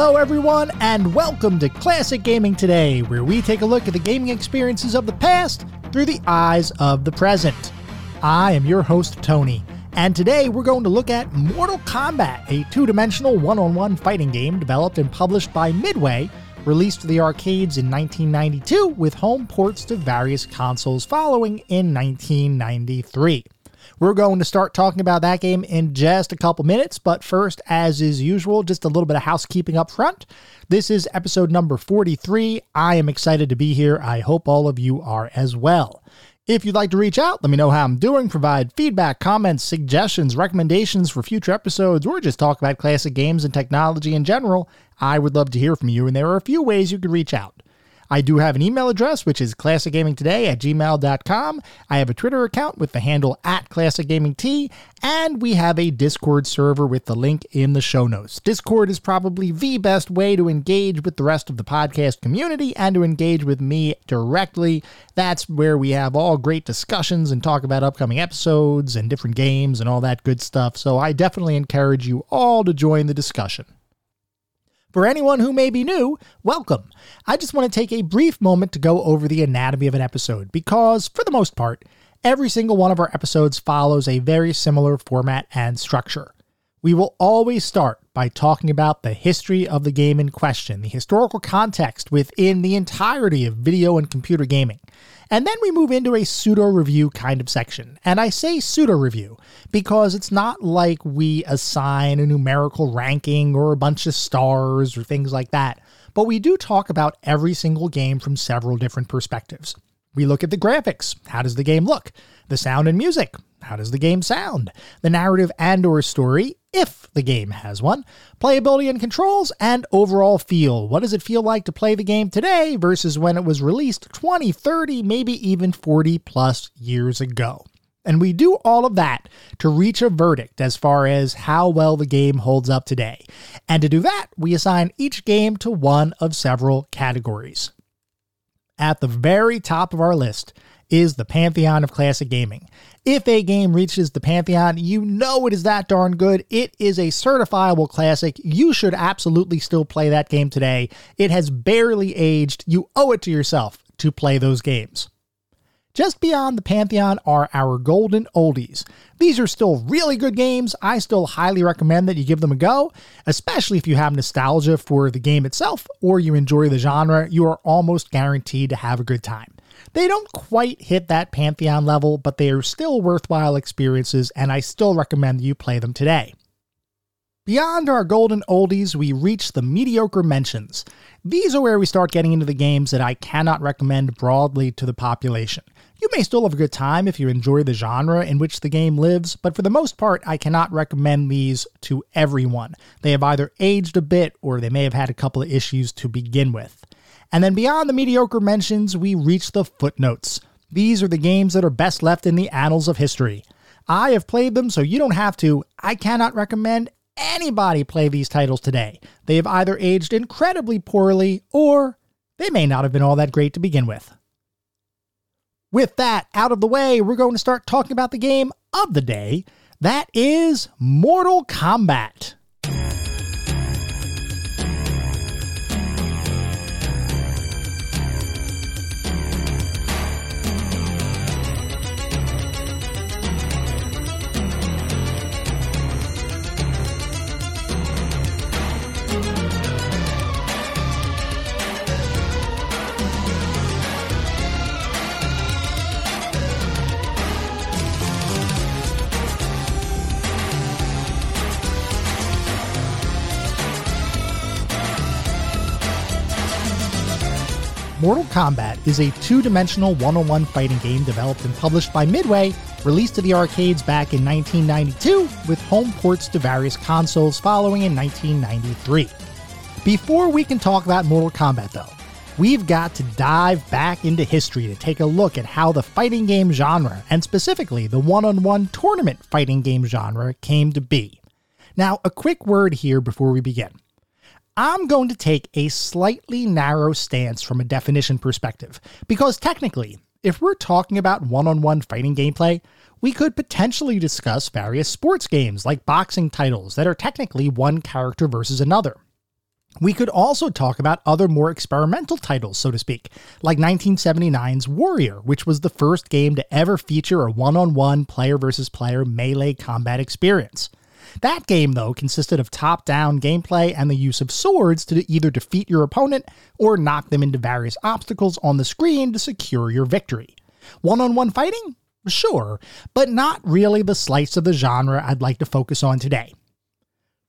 Hello, everyone, and welcome to Classic Gaming Today, where we take a look at the gaming experiences of the past through the eyes of the present. I am your host, Tony, and today we're going to look at Mortal Kombat, a two dimensional one on one fighting game developed and published by Midway, released to the arcades in 1992 with home ports to various consoles following in 1993. We're going to start talking about that game in just a couple minutes, but first, as is usual, just a little bit of housekeeping up front. This is episode number 43. I am excited to be here. I hope all of you are as well. If you'd like to reach out, let me know how I'm doing, provide feedback, comments, suggestions, recommendations for future episodes, or just talk about classic games and technology in general, I would love to hear from you, and there are a few ways you could reach out. I do have an email address, which is classicgamingtoday at gmail.com. I have a Twitter account with the handle at classicgamingt, and we have a Discord server with the link in the show notes. Discord is probably the best way to engage with the rest of the podcast community and to engage with me directly. That's where we have all great discussions and talk about upcoming episodes and different games and all that good stuff. So I definitely encourage you all to join the discussion. For anyone who may be new, welcome. I just want to take a brief moment to go over the anatomy of an episode because, for the most part, every single one of our episodes follows a very similar format and structure. We will always start by talking about the history of the game in question, the historical context within the entirety of video and computer gaming. And then we move into a pseudo review kind of section. And I say pseudo review because it's not like we assign a numerical ranking or a bunch of stars or things like that. But we do talk about every single game from several different perspectives. We look at the graphics. How does the game look? The sound and music. How does the game sound? The narrative and or story, if the game has one, playability and controls, and overall feel. What does it feel like to play the game today versus when it was released 20, 30, maybe even 40 plus years ago? And we do all of that to reach a verdict as far as how well the game holds up today. And to do that, we assign each game to one of several categories. At the very top of our list is the pantheon of classic gaming. If a game reaches the pantheon, you know it is that darn good. It is a certifiable classic. You should absolutely still play that game today. It has barely aged. You owe it to yourself to play those games. Just beyond the Pantheon are our golden oldies. These are still really good games. I still highly recommend that you give them a go, especially if you have nostalgia for the game itself or you enjoy the genre. You are almost guaranteed to have a good time. They don't quite hit that Pantheon level, but they are still worthwhile experiences, and I still recommend you play them today. Beyond our golden oldies, we reach the mediocre mentions. These are where we start getting into the games that I cannot recommend broadly to the population. You may still have a good time if you enjoy the genre in which the game lives, but for the most part, I cannot recommend these to everyone. They have either aged a bit or they may have had a couple of issues to begin with. And then beyond the mediocre mentions, we reach the footnotes. These are the games that are best left in the annals of history. I have played them, so you don't have to. I cannot recommend anybody play these titles today. They have either aged incredibly poorly or they may not have been all that great to begin with. With that out of the way, we're going to start talking about the game of the day. That is Mortal Kombat. Mortal Kombat is a two dimensional one on one fighting game developed and published by Midway, released to the arcades back in 1992, with home ports to various consoles following in 1993. Before we can talk about Mortal Kombat, though, we've got to dive back into history to take a look at how the fighting game genre, and specifically the one on one tournament fighting game genre, came to be. Now, a quick word here before we begin. I'm going to take a slightly narrow stance from a definition perspective, because technically, if we're talking about one on one fighting gameplay, we could potentially discuss various sports games like boxing titles that are technically one character versus another. We could also talk about other more experimental titles, so to speak, like 1979's Warrior, which was the first game to ever feature a one on one player versus player melee combat experience. That game, though, consisted of top down gameplay and the use of swords to either defeat your opponent or knock them into various obstacles on the screen to secure your victory. One on one fighting? Sure, but not really the slice of the genre I'd like to focus on today.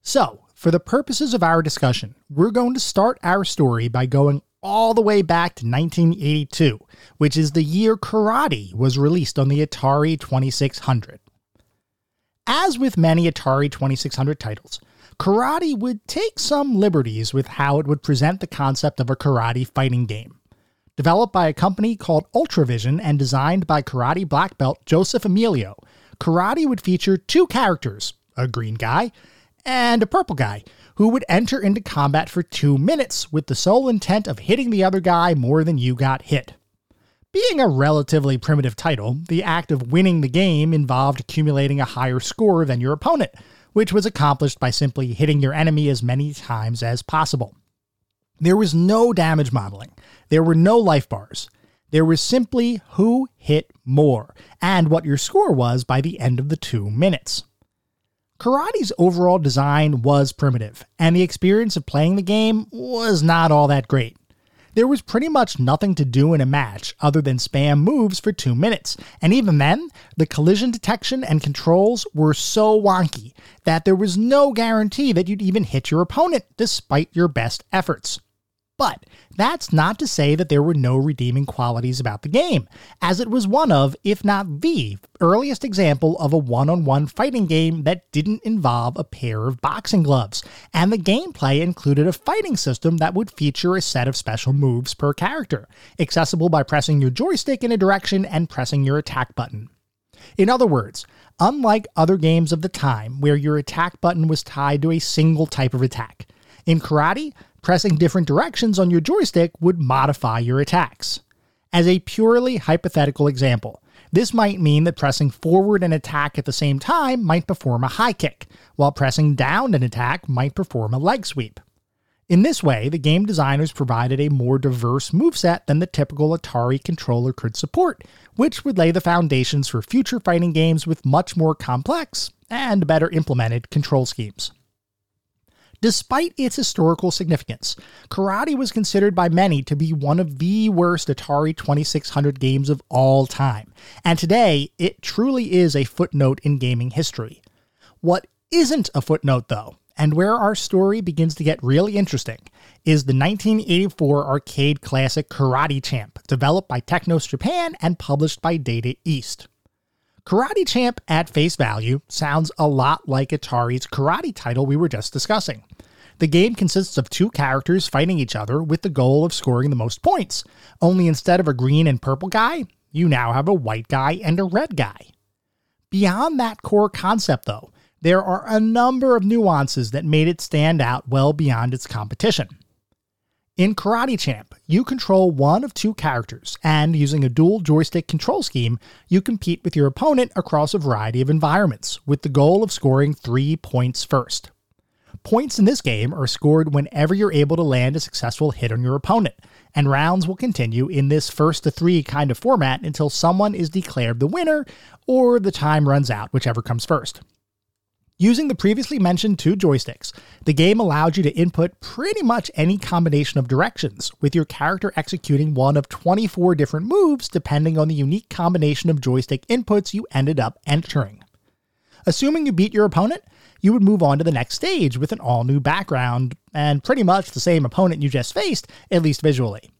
So, for the purposes of our discussion, we're going to start our story by going all the way back to 1982, which is the year Karate was released on the Atari 2600. As with many Atari 2600 titles, Karate would take some liberties with how it would present the concept of a karate fighting game. Developed by a company called Ultravision and designed by karate black belt Joseph Emilio, Karate would feature two characters, a green guy and a purple guy, who would enter into combat for two minutes with the sole intent of hitting the other guy more than you got hit. Being a relatively primitive title, the act of winning the game involved accumulating a higher score than your opponent, which was accomplished by simply hitting your enemy as many times as possible. There was no damage modeling, there were no life bars. There was simply who hit more, and what your score was by the end of the two minutes. Karate's overall design was primitive, and the experience of playing the game was not all that great. There was pretty much nothing to do in a match other than spam moves for two minutes, and even then, the collision detection and controls were so wonky that there was no guarantee that you'd even hit your opponent despite your best efforts. But that's not to say that there were no redeeming qualities about the game, as it was one of, if not the, earliest example of a one on one fighting game that didn't involve a pair of boxing gloves, and the gameplay included a fighting system that would feature a set of special moves per character, accessible by pressing your joystick in a direction and pressing your attack button. In other words, unlike other games of the time where your attack button was tied to a single type of attack, in karate, pressing different directions on your joystick would modify your attacks. As a purely hypothetical example, this might mean that pressing forward an attack at the same time might perform a high kick, while pressing down an attack might perform a leg sweep. In this way, the game designers provided a more diverse moveset than the typical Atari controller could support, which would lay the foundations for future fighting games with much more complex and better implemented control schemes. Despite its historical significance, Karate was considered by many to be one of the worst Atari 2600 games of all time, and today it truly is a footnote in gaming history. What isn't a footnote, though, and where our story begins to get really interesting, is the 1984 arcade classic Karate Champ, developed by Technos Japan and published by Data East. Karate Champ at face value sounds a lot like Atari's karate title we were just discussing. The game consists of two characters fighting each other with the goal of scoring the most points, only instead of a green and purple guy, you now have a white guy and a red guy. Beyond that core concept, though, there are a number of nuances that made it stand out well beyond its competition. In Karate Champ, you control one of two characters, and using a dual joystick control scheme, you compete with your opponent across a variety of environments, with the goal of scoring three points first. Points in this game are scored whenever you're able to land a successful hit on your opponent, and rounds will continue in this first to three kind of format until someone is declared the winner or the time runs out, whichever comes first. Using the previously mentioned two joysticks, the game allowed you to input pretty much any combination of directions, with your character executing one of 24 different moves depending on the unique combination of joystick inputs you ended up entering. Assuming you beat your opponent, you would move on to the next stage with an all new background and pretty much the same opponent you just faced, at least visually.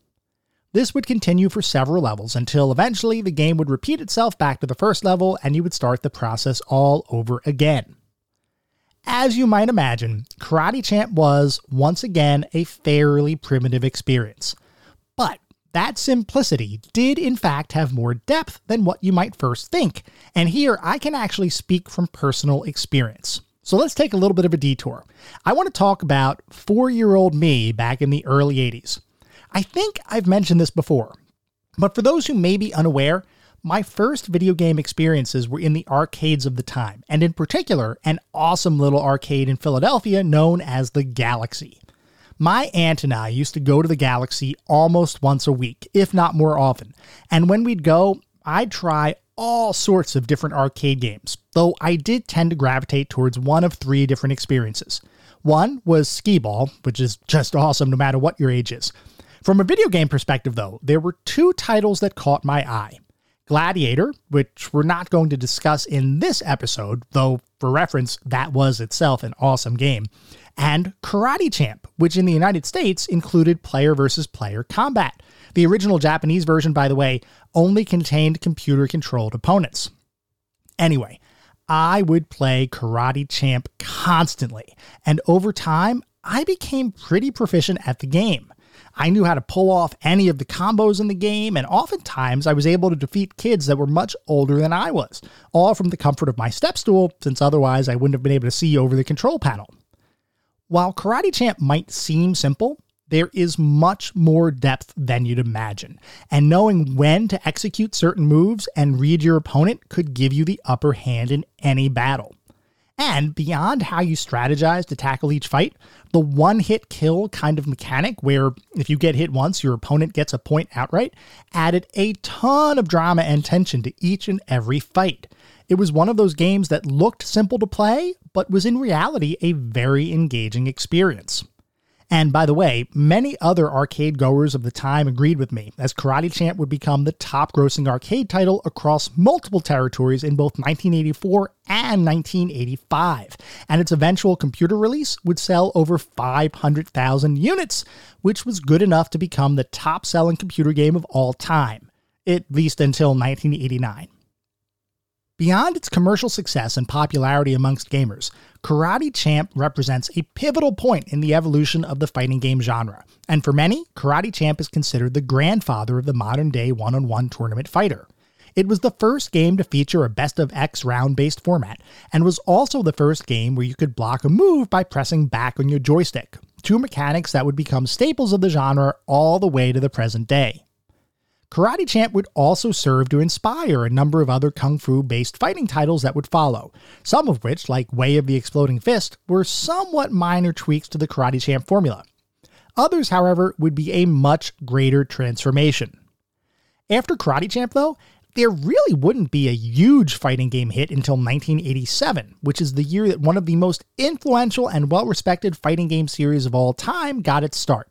This would continue for several levels until eventually the game would repeat itself back to the first level and you would start the process all over again. As you might imagine, Karate Champ was, once again, a fairly primitive experience. But that simplicity did, in fact, have more depth than what you might first think, and here I can actually speak from personal experience. So let's take a little bit of a detour. I want to talk about four year old me back in the early 80s. I think I've mentioned this before, but for those who may be unaware, my first video game experiences were in the arcades of the time, and in particular, an awesome little arcade in Philadelphia known as the Galaxy. My aunt and I used to go to the Galaxy almost once a week, if not more often. And when we'd go, I'd try all sorts of different arcade games, though I did tend to gravitate towards one of three different experiences. One was skee ball, which is just awesome no matter what your age is. From a video game perspective, though, there were two titles that caught my eye. Gladiator, which we're not going to discuss in this episode, though for reference, that was itself an awesome game, and Karate Champ, which in the United States included player versus player combat. The original Japanese version, by the way, only contained computer controlled opponents. Anyway, I would play Karate Champ constantly, and over time, I became pretty proficient at the game. I knew how to pull off any of the combos in the game, and oftentimes I was able to defeat kids that were much older than I was, all from the comfort of my step stool, since otherwise I wouldn't have been able to see over the control panel. While Karate Champ might seem simple, there is much more depth than you'd imagine, and knowing when to execute certain moves and read your opponent could give you the upper hand in any battle. And beyond how you strategize to tackle each fight, the one hit kill kind of mechanic, where if you get hit once, your opponent gets a point outright, added a ton of drama and tension to each and every fight. It was one of those games that looked simple to play, but was in reality a very engaging experience. And by the way, many other arcade goers of the time agreed with me, as Karate Champ would become the top grossing arcade title across multiple territories in both 1984 and 1985. And its eventual computer release would sell over 500,000 units, which was good enough to become the top selling computer game of all time, at least until 1989. Beyond its commercial success and popularity amongst gamers, Karate Champ represents a pivotal point in the evolution of the fighting game genre, and for many, Karate Champ is considered the grandfather of the modern day one on one tournament fighter. It was the first game to feature a best of X round based format, and was also the first game where you could block a move by pressing back on your joystick, two mechanics that would become staples of the genre all the way to the present day. Karate Champ would also serve to inspire a number of other kung fu based fighting titles that would follow, some of which, like Way of the Exploding Fist, were somewhat minor tweaks to the Karate Champ formula. Others, however, would be a much greater transformation. After Karate Champ, though, there really wouldn't be a huge fighting game hit until 1987, which is the year that one of the most influential and well respected fighting game series of all time got its start.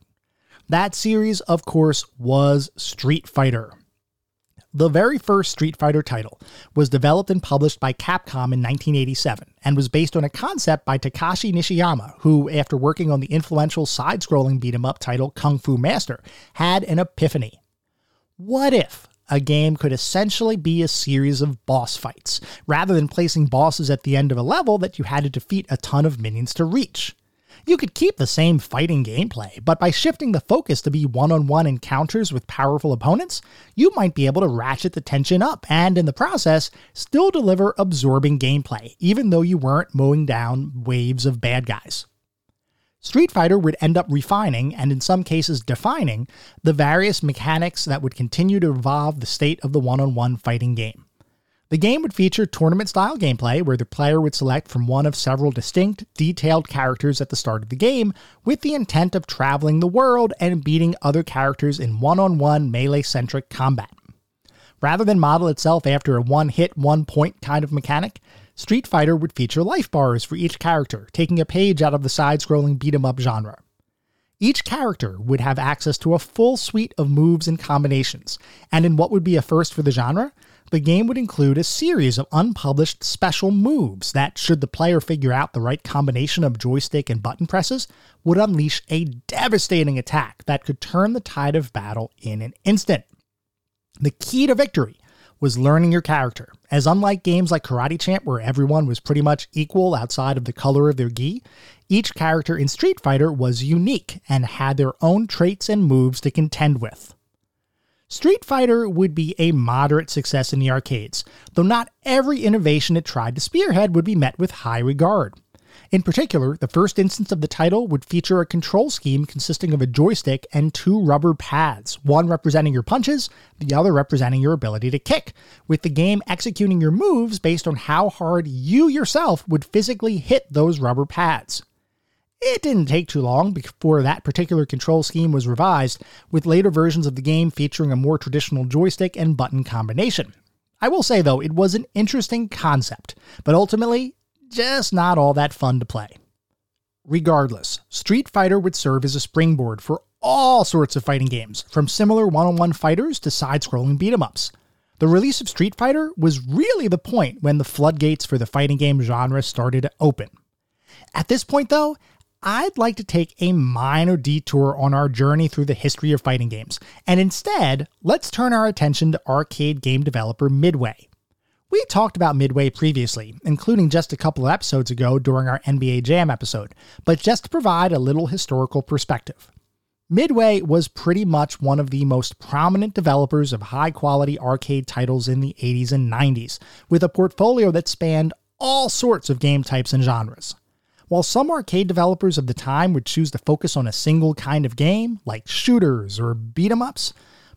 That series, of course, was Street Fighter. The very first Street Fighter title was developed and published by Capcom in 1987 and was based on a concept by Takashi Nishiyama, who, after working on the influential side scrolling beat 'em up title Kung Fu Master, had an epiphany. What if a game could essentially be a series of boss fights, rather than placing bosses at the end of a level that you had to defeat a ton of minions to reach? You could keep the same fighting gameplay, but by shifting the focus to be one on one encounters with powerful opponents, you might be able to ratchet the tension up and, in the process, still deliver absorbing gameplay, even though you weren't mowing down waves of bad guys. Street Fighter would end up refining, and in some cases defining, the various mechanics that would continue to evolve the state of the one on one fighting game. The game would feature tournament style gameplay where the player would select from one of several distinct, detailed characters at the start of the game with the intent of traveling the world and beating other characters in one on one melee centric combat. Rather than model itself after a one hit, one point kind of mechanic, Street Fighter would feature life bars for each character, taking a page out of the side scrolling beat 'em up genre. Each character would have access to a full suite of moves and combinations, and in what would be a first for the genre, the game would include a series of unpublished special moves that, should the player figure out the right combination of joystick and button presses, would unleash a devastating attack that could turn the tide of battle in an instant. The key to victory was learning your character, as unlike games like Karate Champ, where everyone was pretty much equal outside of the color of their gi, each character in Street Fighter was unique and had their own traits and moves to contend with. Street Fighter would be a moderate success in the arcades, though not every innovation it tried to spearhead would be met with high regard. In particular, the first instance of the title would feature a control scheme consisting of a joystick and two rubber pads, one representing your punches, the other representing your ability to kick, with the game executing your moves based on how hard you yourself would physically hit those rubber pads. It didn't take too long before that particular control scheme was revised, with later versions of the game featuring a more traditional joystick and button combination. I will say, though, it was an interesting concept, but ultimately, just not all that fun to play. Regardless, Street Fighter would serve as a springboard for all sorts of fighting games, from similar one on one fighters to side scrolling beat em ups. The release of Street Fighter was really the point when the floodgates for the fighting game genre started to open. At this point, though, I'd like to take a minor detour on our journey through the history of fighting games, and instead, let's turn our attention to arcade game developer Midway. We talked about Midway previously, including just a couple of episodes ago during our NBA Jam episode, but just to provide a little historical perspective. Midway was pretty much one of the most prominent developers of high quality arcade titles in the 80s and 90s, with a portfolio that spanned all sorts of game types and genres. While some arcade developers of the time would choose to focus on a single kind of game, like shooters or beat 'em ups,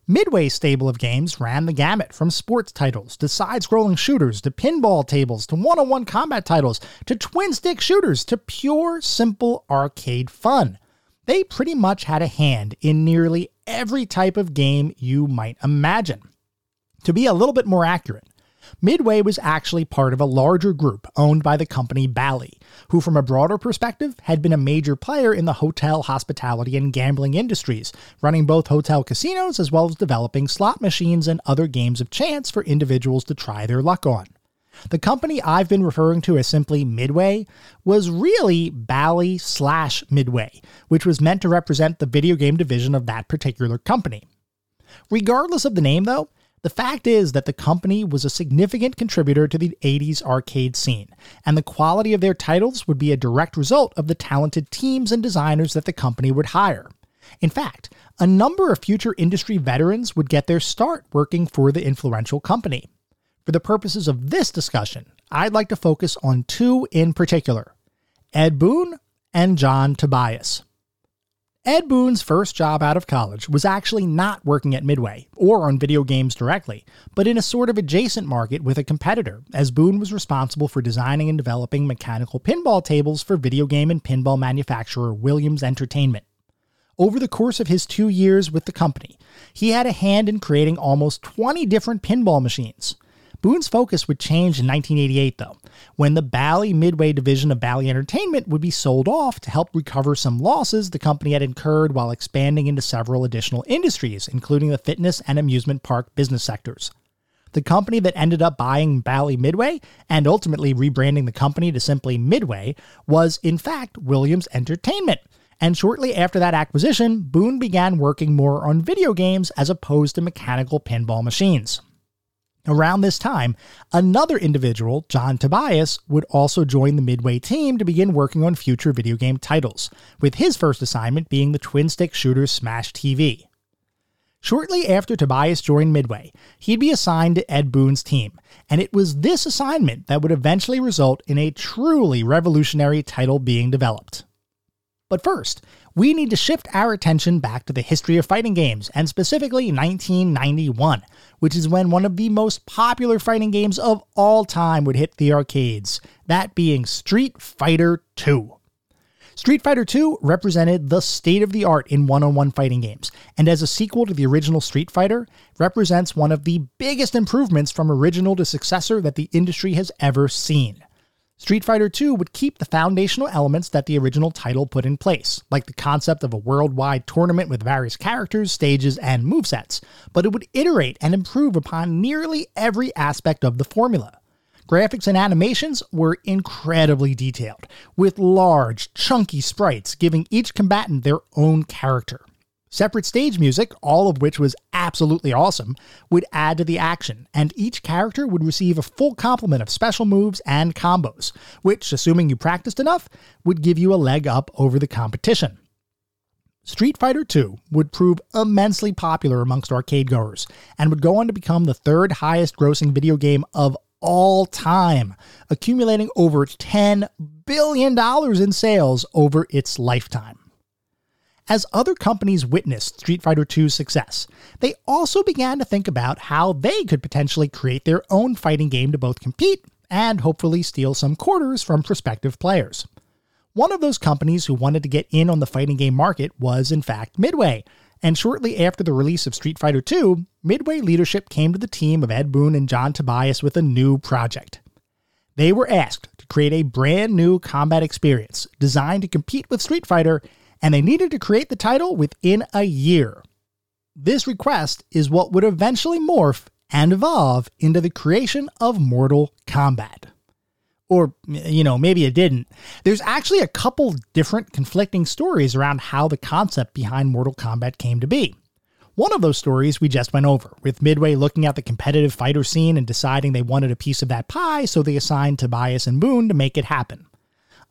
Midway's stable of games ran the gamut from sports titles to side scrolling shooters to pinball tables to one on one combat titles to twin stick shooters to pure, simple arcade fun. They pretty much had a hand in nearly every type of game you might imagine. To be a little bit more accurate, Midway was actually part of a larger group owned by the company Bally, who, from a broader perspective, had been a major player in the hotel, hospitality, and gambling industries, running both hotel casinos as well as developing slot machines and other games of chance for individuals to try their luck on. The company I've been referring to as simply Midway was really Bally slash Midway, which was meant to represent the video game division of that particular company. Regardless of the name, though, the fact is that the company was a significant contributor to the 80s arcade scene, and the quality of their titles would be a direct result of the talented teams and designers that the company would hire. In fact, a number of future industry veterans would get their start working for the influential company. For the purposes of this discussion, I'd like to focus on two in particular Ed Boon and John Tobias. Ed Boon's first job out of college was actually not working at Midway or on video games directly, but in a sort of adjacent market with a competitor, as Boon was responsible for designing and developing mechanical pinball tables for video game and pinball manufacturer Williams Entertainment. Over the course of his two years with the company, he had a hand in creating almost 20 different pinball machines. Boon's focus would change in 1988, though, when the Bally Midway division of Bally Entertainment would be sold off to help recover some losses the company had incurred while expanding into several additional industries, including the fitness and amusement park business sectors. The company that ended up buying Bally Midway and ultimately rebranding the company to simply Midway was, in fact, Williams Entertainment. And shortly after that acquisition, Boon began working more on video games as opposed to mechanical pinball machines. Around this time, another individual, John Tobias, would also join the Midway team to begin working on future video game titles, with his first assignment being the twin stick shooter Smash TV. Shortly after Tobias joined Midway, he'd be assigned to Ed Boon's team, and it was this assignment that would eventually result in a truly revolutionary title being developed. But first, we need to shift our attention back to the history of fighting games, and specifically 1991, which is when one of the most popular fighting games of all time would hit the arcades, that being Street Fighter II. Street Fighter II represented the state of the art in one on one fighting games, and as a sequel to the original Street Fighter, represents one of the biggest improvements from original to successor that the industry has ever seen. Street Fighter II would keep the foundational elements that the original title put in place, like the concept of a worldwide tournament with various characters, stages, and movesets, but it would iterate and improve upon nearly every aspect of the formula. Graphics and animations were incredibly detailed, with large, chunky sprites giving each combatant their own character. Separate stage music, all of which was absolutely awesome, would add to the action, and each character would receive a full complement of special moves and combos, which, assuming you practiced enough, would give you a leg up over the competition. Street Fighter II would prove immensely popular amongst arcade goers and would go on to become the third highest grossing video game of all time, accumulating over $10 billion in sales over its lifetime. As other companies witnessed Street Fighter II's success, they also began to think about how they could potentially create their own fighting game to both compete and hopefully steal some quarters from prospective players. One of those companies who wanted to get in on the fighting game market was, in fact, Midway. And shortly after the release of Street Fighter II, Midway leadership came to the team of Ed Boon and John Tobias with a new project. They were asked to create a brand new combat experience designed to compete with Street Fighter, and they needed to create the title within a year. This request is what would eventually morph and evolve into the creation of Mortal Kombat. Or you know maybe it didn't. There's actually a couple different conflicting stories around how the concept behind mortal kombat came to be. One of those stories we just went over with midway looking at the competitive fighter scene and deciding they wanted a piece of that pie so they assigned tobias and boon to make it happen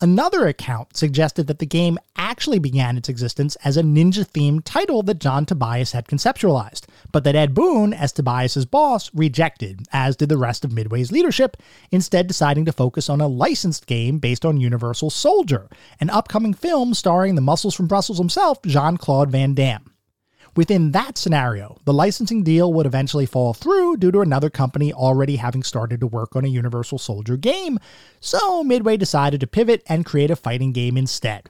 Another account suggested that the game actually began its existence as a ninja themed title that John Tobias had conceptualized, but that Ed Boon, as Tobias's boss, rejected, as did the rest of Midway's leadership, instead deciding to focus on a licensed game based on Universal Soldier, an upcoming film starring the muscles from Brussels himself, Jean Claude Van Damme. Within that scenario, the licensing deal would eventually fall through due to another company already having started to work on a Universal Soldier game, so Midway decided to pivot and create a fighting game instead.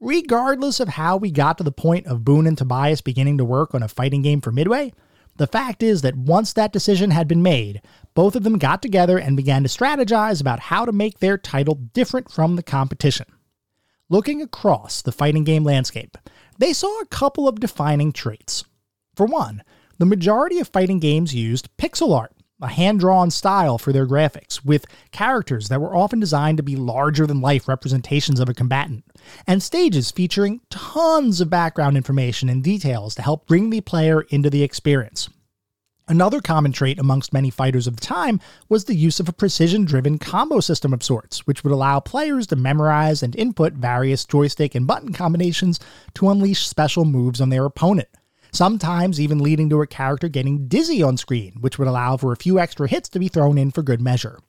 Regardless of how we got to the point of Boon and Tobias beginning to work on a fighting game for Midway, the fact is that once that decision had been made, both of them got together and began to strategize about how to make their title different from the competition. Looking across the fighting game landscape, they saw a couple of defining traits. For one, the majority of fighting games used pixel art, a hand drawn style for their graphics, with characters that were often designed to be larger than life representations of a combatant, and stages featuring tons of background information and details to help bring the player into the experience. Another common trait amongst many fighters of the time was the use of a precision driven combo system of sorts, which would allow players to memorize and input various joystick and button combinations to unleash special moves on their opponent. Sometimes even leading to a character getting dizzy on screen, which would allow for a few extra hits to be thrown in for good measure.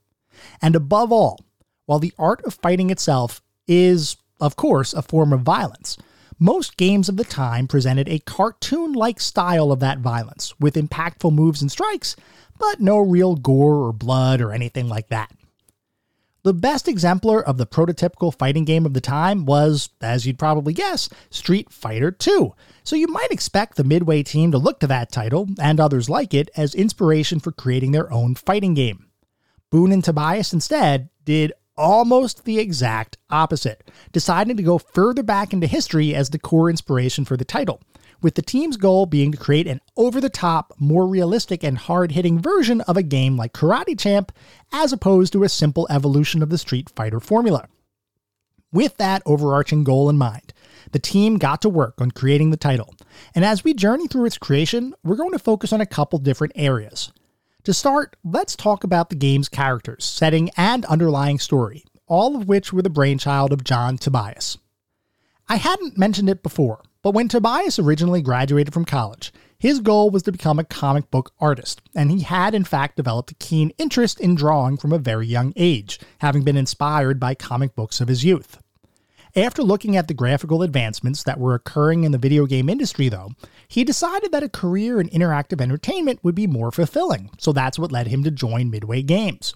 And above all, while the art of fighting itself is, of course, a form of violence, most games of the time presented a cartoon like style of that violence, with impactful moves and strikes, but no real gore or blood or anything like that. The best exemplar of the prototypical fighting game of the time was, as you'd probably guess, Street Fighter II. So you might expect the Midway team to look to that title, and others like it, as inspiration for creating their own fighting game. Boon and Tobias instead did almost the exact opposite, deciding to go further back into history as the core inspiration for the title, with the team's goal being to create an over the top, more realistic, and hard hitting version of a game like Karate Champ, as opposed to a simple evolution of the Street Fighter formula. With that overarching goal in mind, the team got to work on creating the title, and as we journey through its creation, we're going to focus on a couple different areas. To start, let's talk about the game's characters, setting, and underlying story, all of which were the brainchild of John Tobias. I hadn't mentioned it before, but when Tobias originally graduated from college, his goal was to become a comic book artist, and he had in fact developed a keen interest in drawing from a very young age, having been inspired by comic books of his youth. After looking at the graphical advancements that were occurring in the video game industry, though, he decided that a career in interactive entertainment would be more fulfilling, so that's what led him to join Midway Games.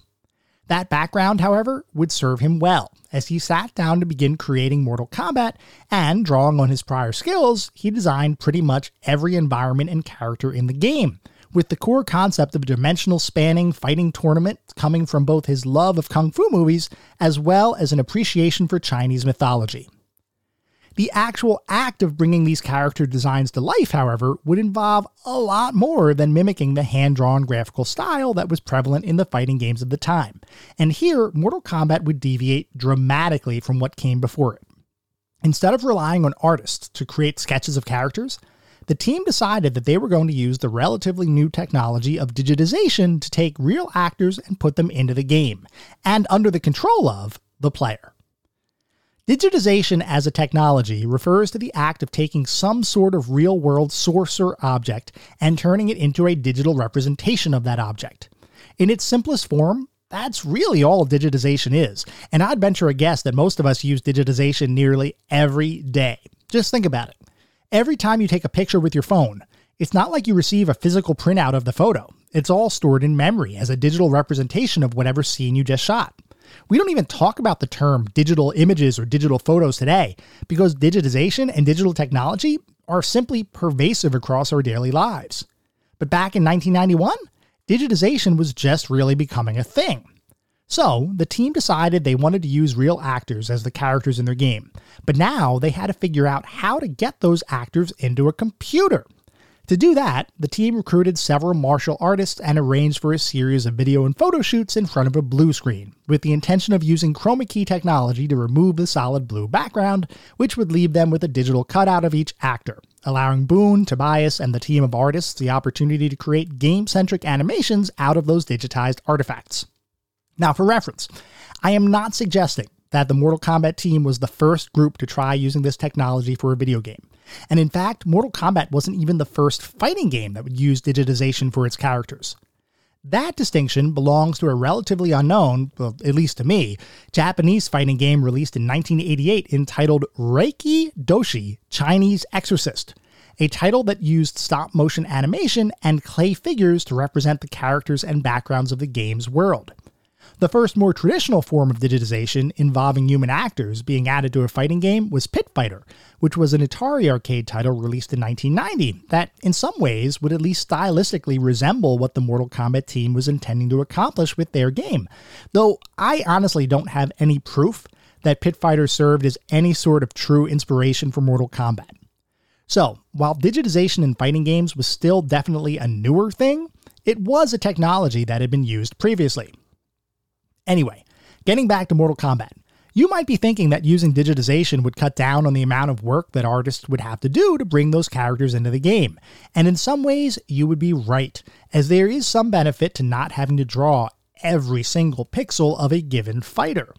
That background, however, would serve him well, as he sat down to begin creating Mortal Kombat, and drawing on his prior skills, he designed pretty much every environment and character in the game, with the core concept of dimensional spanning fighting tournament coming from both his love of kung fu movies as well as an appreciation for Chinese mythology. The actual act of bringing these character designs to life, however, would involve a lot more than mimicking the hand drawn graphical style that was prevalent in the fighting games of the time. And here, Mortal Kombat would deviate dramatically from what came before it. Instead of relying on artists to create sketches of characters, the team decided that they were going to use the relatively new technology of digitization to take real actors and put them into the game, and under the control of the player. Digitization as a technology refers to the act of taking some sort of real world source or object and turning it into a digital representation of that object. In its simplest form, that's really all digitization is, and I'd venture a guess that most of us use digitization nearly every day. Just think about it. Every time you take a picture with your phone, it's not like you receive a physical printout of the photo. It's all stored in memory as a digital representation of whatever scene you just shot. We don't even talk about the term digital images or digital photos today because digitization and digital technology are simply pervasive across our daily lives. But back in 1991, digitization was just really becoming a thing. So, the team decided they wanted to use real actors as the characters in their game, but now they had to figure out how to get those actors into a computer. To do that, the team recruited several martial artists and arranged for a series of video and photo shoots in front of a blue screen, with the intention of using chroma key technology to remove the solid blue background, which would leave them with a digital cutout of each actor, allowing Boon, Tobias, and the team of artists the opportunity to create game centric animations out of those digitized artifacts. Now, for reference, I am not suggesting that the Mortal Kombat team was the first group to try using this technology for a video game. And in fact, Mortal Kombat wasn't even the first fighting game that would use digitization for its characters. That distinction belongs to a relatively unknown, well, at least to me, Japanese fighting game released in 1988 entitled Reikai Doshi Chinese Exorcist, a title that used stop motion animation and clay figures to represent the characters and backgrounds of the game's world. The first more traditional form of digitization involving human actors being added to a fighting game was Pit Fighter, which was an Atari arcade title released in 1990 that, in some ways, would at least stylistically resemble what the Mortal Kombat team was intending to accomplish with their game. Though I honestly don't have any proof that Pit Fighter served as any sort of true inspiration for Mortal Kombat. So, while digitization in fighting games was still definitely a newer thing, it was a technology that had been used previously. Anyway, getting back to Mortal Kombat. You might be thinking that using digitization would cut down on the amount of work that artists would have to do to bring those characters into the game. And in some ways, you would be right, as there is some benefit to not having to draw every single pixel of a given fighter.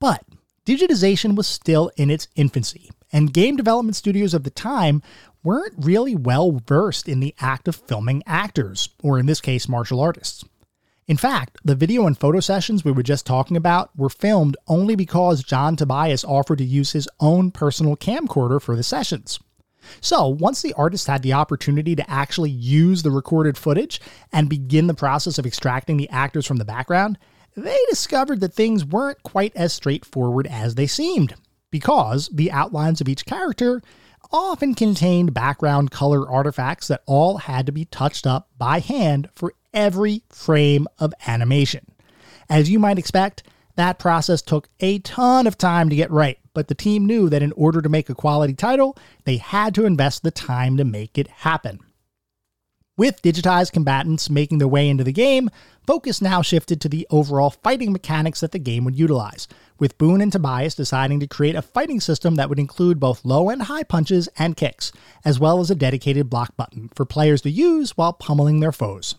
But digitization was still in its infancy, and game development studios of the time weren't really well versed in the act of filming actors, or in this case, martial artists. In fact, the video and photo sessions we were just talking about were filmed only because John Tobias offered to use his own personal camcorder for the sessions. So, once the artists had the opportunity to actually use the recorded footage and begin the process of extracting the actors from the background, they discovered that things weren't quite as straightforward as they seemed, because the outlines of each character often contained background color artifacts that all had to be touched up by hand for every frame of animation. As you might expect, that process took a ton of time to get right, but the team knew that in order to make a quality title, they had to invest the time to make it happen. With digitized combatants making their way into the game, focus now shifted to the overall fighting mechanics that the game would utilize, with Boon and Tobias deciding to create a fighting system that would include both low and high punches and kicks, as well as a dedicated block button for players to use while pummeling their foes.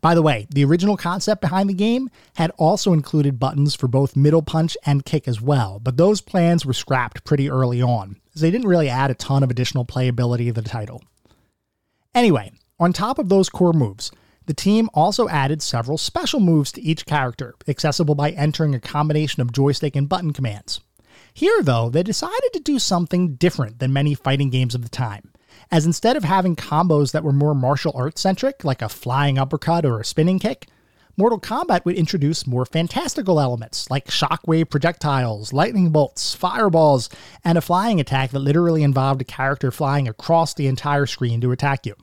By the way, the original concept behind the game had also included buttons for both middle punch and kick as well, but those plans were scrapped pretty early on, as they didn't really add a ton of additional playability to the title. Anyway, on top of those core moves, the team also added several special moves to each character, accessible by entering a combination of joystick and button commands. Here, though, they decided to do something different than many fighting games of the time as instead of having combos that were more martial arts centric, like a flying uppercut or a spinning kick, Mortal Kombat would introduce more fantastical elements like shockwave projectiles, lightning bolts, fireballs, and a flying attack that literally involved a character flying across the entire screen to attack you.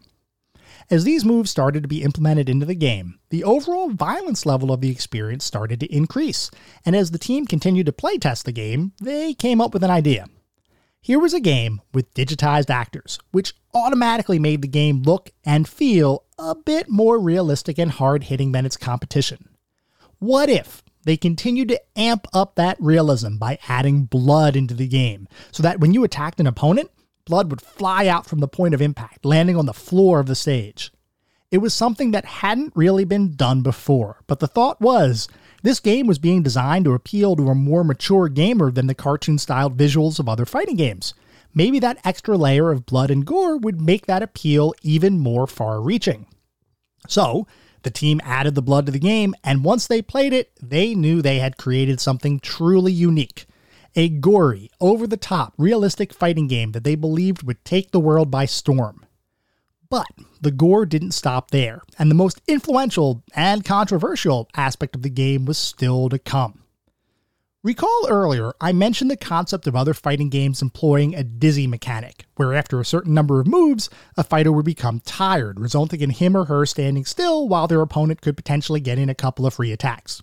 As these moves started to be implemented into the game, the overall violence level of the experience started to increase, and as the team continued to playtest the game, they came up with an idea. Here was a game with digitized actors, which automatically made the game look and feel a bit more realistic and hard hitting than its competition. What if they continued to amp up that realism by adding blood into the game, so that when you attacked an opponent, blood would fly out from the point of impact, landing on the floor of the stage? It was something that hadn't really been done before, but the thought was this game was being designed to appeal to a more mature gamer than the cartoon styled visuals of other fighting games. Maybe that extra layer of blood and gore would make that appeal even more far reaching. So, the team added the blood to the game, and once they played it, they knew they had created something truly unique. A gory, over the top, realistic fighting game that they believed would take the world by storm. But the gore didn't stop there, and the most influential and controversial aspect of the game was still to come. Recall earlier, I mentioned the concept of other fighting games employing a dizzy mechanic, where after a certain number of moves, a fighter would become tired, resulting in him or her standing still while their opponent could potentially get in a couple of free attacks.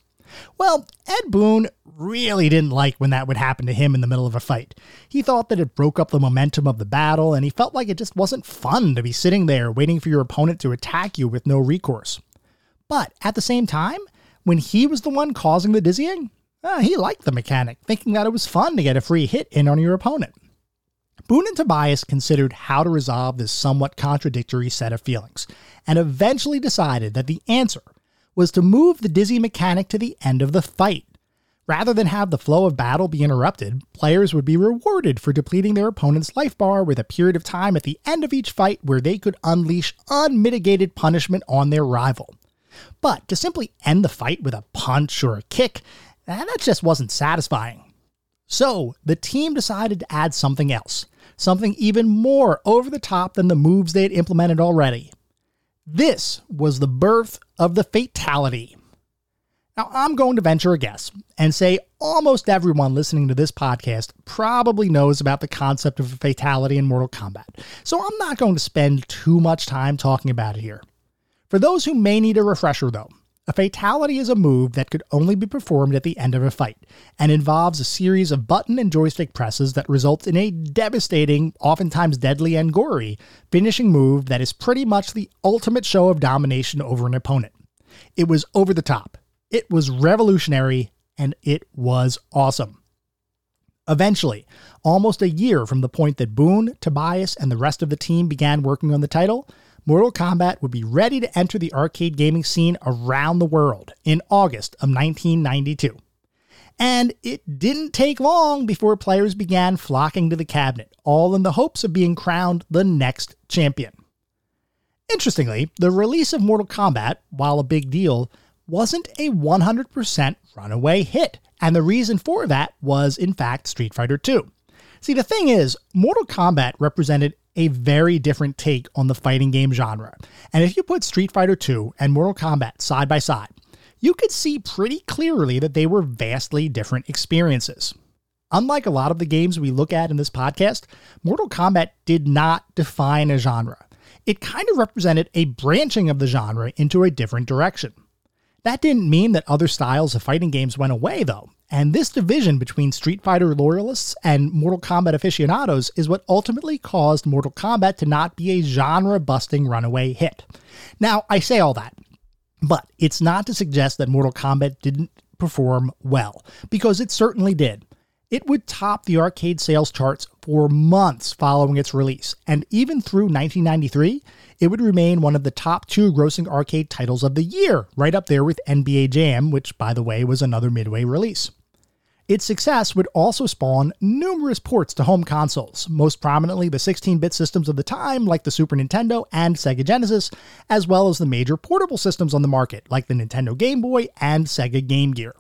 Well, Ed Boon really didn't like when that would happen to him in the middle of a fight. He thought that it broke up the momentum of the battle, and he felt like it just wasn't fun to be sitting there waiting for your opponent to attack you with no recourse. But at the same time, when he was the one causing the dizzying, uh, he liked the mechanic, thinking that it was fun to get a free hit in on your opponent. Boon and Tobias considered how to resolve this somewhat contradictory set of feelings, and eventually decided that the answer was to move the dizzy mechanic to the end of the fight. Rather than have the flow of battle be interrupted, players would be rewarded for depleting their opponent's life bar with a period of time at the end of each fight where they could unleash unmitigated punishment on their rival. But to simply end the fight with a punch or a kick and that just wasn't satisfying. So the team decided to add something else, something even more over the top than the moves they had implemented already. This was the birth of the Fatality. Now, I'm going to venture a guess and say almost everyone listening to this podcast probably knows about the concept of fatality in Mortal Kombat, so I'm not going to spend too much time talking about it here. For those who may need a refresher, though, a fatality is a move that could only be performed at the end of a fight, and involves a series of button and joystick presses that results in a devastating, oftentimes deadly and gory, finishing move that is pretty much the ultimate show of domination over an opponent. It was over the top, it was revolutionary, and it was awesome. Eventually, almost a year from the point that Boon, Tobias, and the rest of the team began working on the title, Mortal Kombat would be ready to enter the arcade gaming scene around the world in August of 1992. And it didn't take long before players began flocking to the cabinet, all in the hopes of being crowned the next champion. Interestingly, the release of Mortal Kombat, while a big deal, wasn't a 100% runaway hit, and the reason for that was, in fact, Street Fighter II. See, the thing is, Mortal Kombat represented a very different take on the fighting game genre. And if you put Street Fighter II and Mortal Kombat side by side, you could see pretty clearly that they were vastly different experiences. Unlike a lot of the games we look at in this podcast, Mortal Kombat did not define a genre. It kind of represented a branching of the genre into a different direction. That didn't mean that other styles of fighting games went away, though. And this division between Street Fighter loyalists and Mortal Kombat aficionados is what ultimately caused Mortal Kombat to not be a genre busting runaway hit. Now, I say all that, but it's not to suggest that Mortal Kombat didn't perform well, because it certainly did. It would top the arcade sales charts for months following its release, and even through 1993, it would remain one of the top two grossing arcade titles of the year, right up there with NBA Jam, which, by the way, was another Midway release. Its success would also spawn numerous ports to home consoles, most prominently the 16 bit systems of the time, like the Super Nintendo and Sega Genesis, as well as the major portable systems on the market, like the Nintendo Game Boy and Sega Game Gear.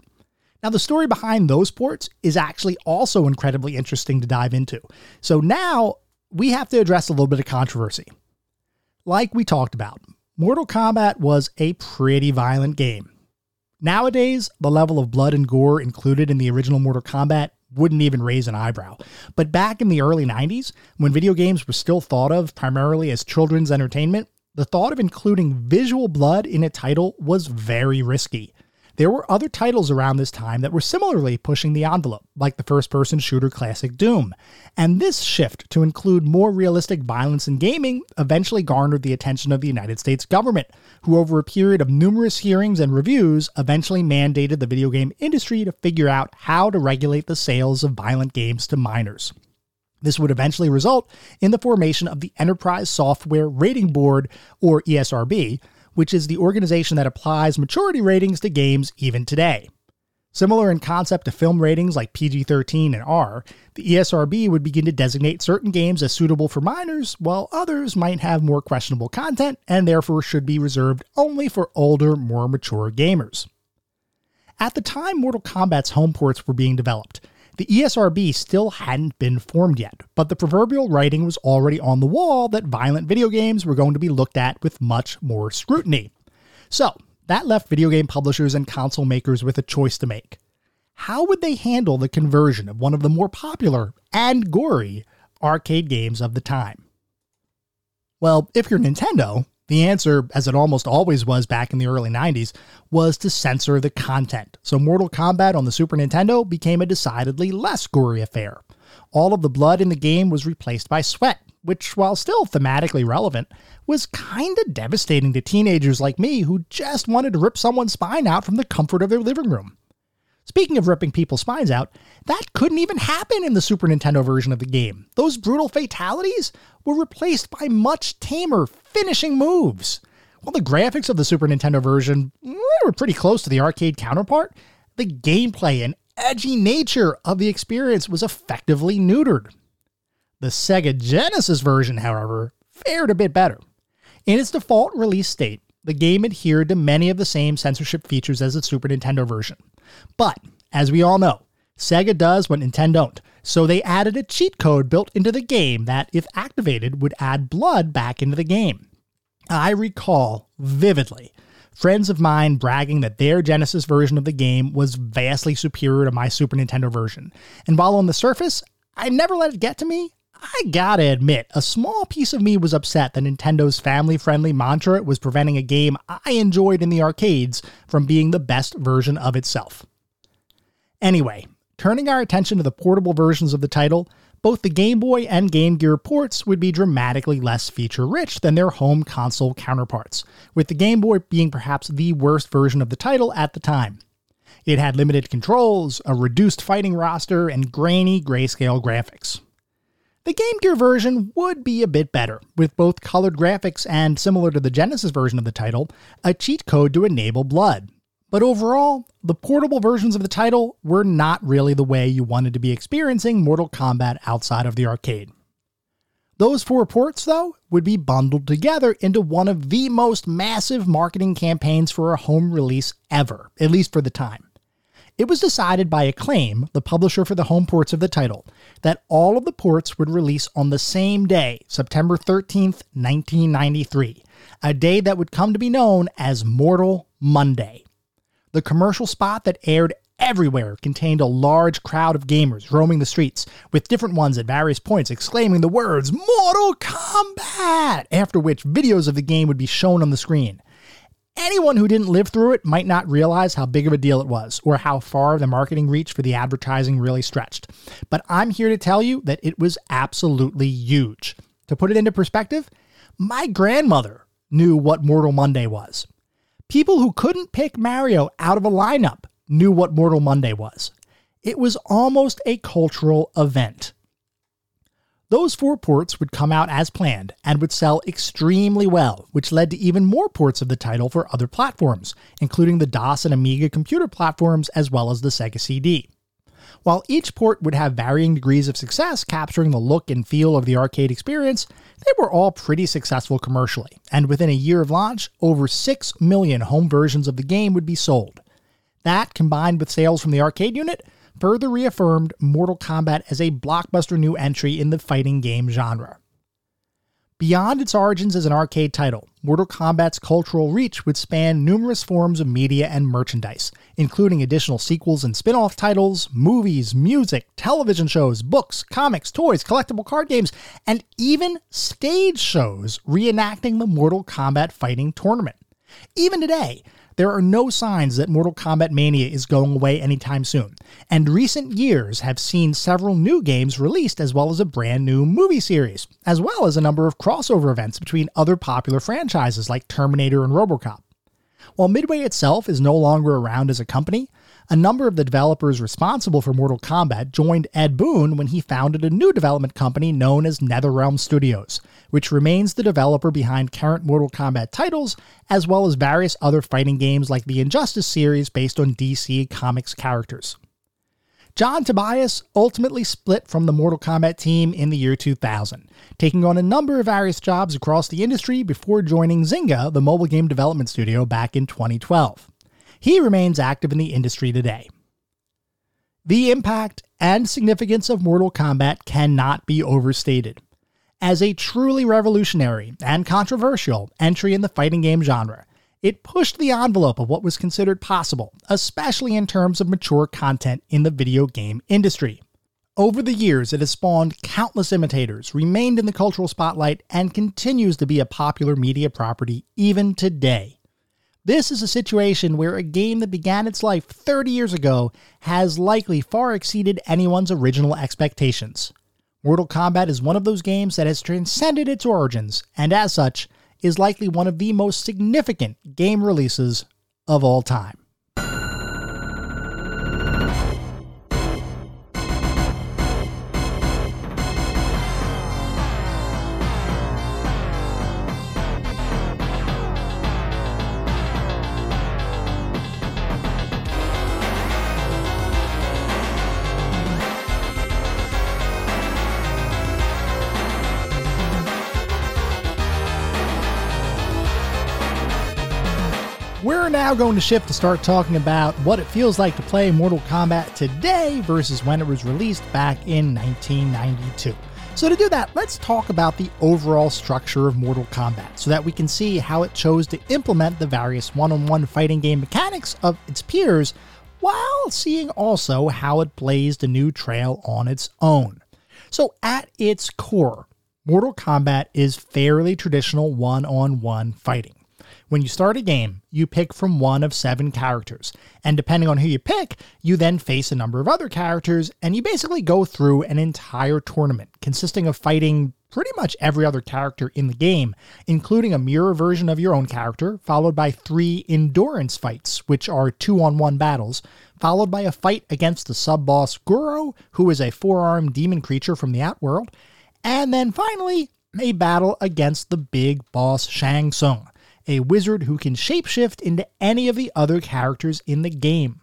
Now, the story behind those ports is actually also incredibly interesting to dive into. So now we have to address a little bit of controversy. Like we talked about, Mortal Kombat was a pretty violent game. Nowadays, the level of blood and gore included in the original Mortal Kombat wouldn't even raise an eyebrow. But back in the early 90s, when video games were still thought of primarily as children's entertainment, the thought of including visual blood in a title was very risky. There were other titles around this time that were similarly pushing the envelope, like the first person shooter classic Doom. And this shift to include more realistic violence in gaming eventually garnered the attention of the United States government, who, over a period of numerous hearings and reviews, eventually mandated the video game industry to figure out how to regulate the sales of violent games to minors. This would eventually result in the formation of the Enterprise Software Rating Board, or ESRB, which is the organization that applies maturity ratings to games even today. Similar in concept to film ratings like PG 13 and R, the ESRB would begin to designate certain games as suitable for minors, while others might have more questionable content and therefore should be reserved only for older, more mature gamers. At the time Mortal Kombat's home ports were being developed, the ESRB still hadn't been formed yet, but the proverbial writing was already on the wall that violent video games were going to be looked at with much more scrutiny. So, that left video game publishers and console makers with a choice to make. how would they handle the conversion of one of the more popular and gory arcade games of the time? Well, if you're Nintendo, the answer, as it almost always was back in the early 90s, was to censor the content. So Mortal Kombat on the Super Nintendo became a decidedly less gory affair. All of the blood in the game was replaced by sweat, which, while still thematically relevant, was kinda devastating to teenagers like me who just wanted to rip someone's spine out from the comfort of their living room. Speaking of ripping people's spines out, that couldn't even happen in the Super Nintendo version of the game. Those brutal fatalities were replaced by much tamer finishing moves. While the graphics of the Super Nintendo version eh, were pretty close to the arcade counterpart, the gameplay and edgy nature of the experience was effectively neutered. The Sega Genesis version, however, fared a bit better. In its default release state, the game adhered to many of the same censorship features as the Super Nintendo version. But, as we all know, Sega does what Nintendo don't, so they added a cheat code built into the game that, if activated, would add blood back into the game. I recall vividly friends of mine bragging that their Genesis version of the game was vastly superior to my Super Nintendo version. And while on the surface, I never let it get to me, I gotta admit, a small piece of me was upset that Nintendo's family friendly mantra was preventing a game I enjoyed in the arcades from being the best version of itself. Anyway, turning our attention to the portable versions of the title, both the Game Boy and Game Gear ports would be dramatically less feature rich than their home console counterparts, with the Game Boy being perhaps the worst version of the title at the time. It had limited controls, a reduced fighting roster, and grainy grayscale graphics. The Game Gear version would be a bit better, with both colored graphics and, similar to the Genesis version of the title, a cheat code to enable blood. But overall, the portable versions of the title were not really the way you wanted to be experiencing Mortal Kombat outside of the arcade. Those four ports, though, would be bundled together into one of the most massive marketing campaigns for a home release ever, at least for the time. It was decided by Acclaim, the publisher for the home ports of the title, that all of the ports would release on the same day, September 13th, 1993, a day that would come to be known as Mortal Monday. The commercial spot that aired everywhere contained a large crowd of gamers roaming the streets, with different ones at various points exclaiming the words Mortal Kombat, after which videos of the game would be shown on the screen. Anyone who didn't live through it might not realize how big of a deal it was or how far the marketing reach for the advertising really stretched. But I'm here to tell you that it was absolutely huge. To put it into perspective, my grandmother knew what Mortal Monday was. People who couldn't pick Mario out of a lineup knew what Mortal Monday was. It was almost a cultural event. Those four ports would come out as planned and would sell extremely well, which led to even more ports of the title for other platforms, including the DOS and Amiga computer platforms as well as the Sega CD. While each port would have varying degrees of success capturing the look and feel of the arcade experience, they were all pretty successful commercially, and within a year of launch, over 6 million home versions of the game would be sold. That, combined with sales from the arcade unit, further reaffirmed Mortal Kombat as a blockbuster new entry in the fighting game genre. Beyond its origins as an arcade title, Mortal Kombat's cultural reach would span numerous forms of media and merchandise, including additional sequels and spin off titles, movies, music, television shows, books, comics, toys, collectible card games, and even stage shows reenacting the Mortal Kombat fighting tournament. Even today, there are no signs that Mortal Kombat Mania is going away anytime soon, and recent years have seen several new games released as well as a brand new movie series, as well as a number of crossover events between other popular franchises like Terminator and Robocop. While Midway itself is no longer around as a company, a number of the developers responsible for Mortal Kombat joined Ed Boon when he founded a new development company known as NetherRealm Studios, which remains the developer behind current Mortal Kombat titles, as well as various other fighting games like the Injustice series based on DC Comics characters. John Tobias ultimately split from the Mortal Kombat team in the year 2000, taking on a number of various jobs across the industry before joining Zynga, the mobile game development studio, back in 2012. He remains active in the industry today. The impact and significance of Mortal Kombat cannot be overstated. As a truly revolutionary and controversial entry in the fighting game genre, It pushed the envelope of what was considered possible, especially in terms of mature content in the video game industry. Over the years, it has spawned countless imitators, remained in the cultural spotlight, and continues to be a popular media property even today. This is a situation where a game that began its life 30 years ago has likely far exceeded anyone's original expectations. Mortal Kombat is one of those games that has transcended its origins, and as such, is likely one of the most significant game releases of all time. Now going to shift to start talking about what it feels like to play Mortal Kombat today versus when it was released back in 1992. So, to do that, let's talk about the overall structure of Mortal Kombat so that we can see how it chose to implement the various one on one fighting game mechanics of its peers while seeing also how it blazed a new trail on its own. So, at its core, Mortal Kombat is fairly traditional one on one fighting. When you start a game, you pick from one of seven characters, and depending on who you pick, you then face a number of other characters, and you basically go through an entire tournament consisting of fighting pretty much every other character in the game, including a mirror version of your own character, followed by three endurance fights, which are two on one battles, followed by a fight against the sub boss Goro, who is a four armed demon creature from the Outworld, and then finally, a battle against the big boss Shang Tsung a wizard who can shapeshift into any of the other characters in the game.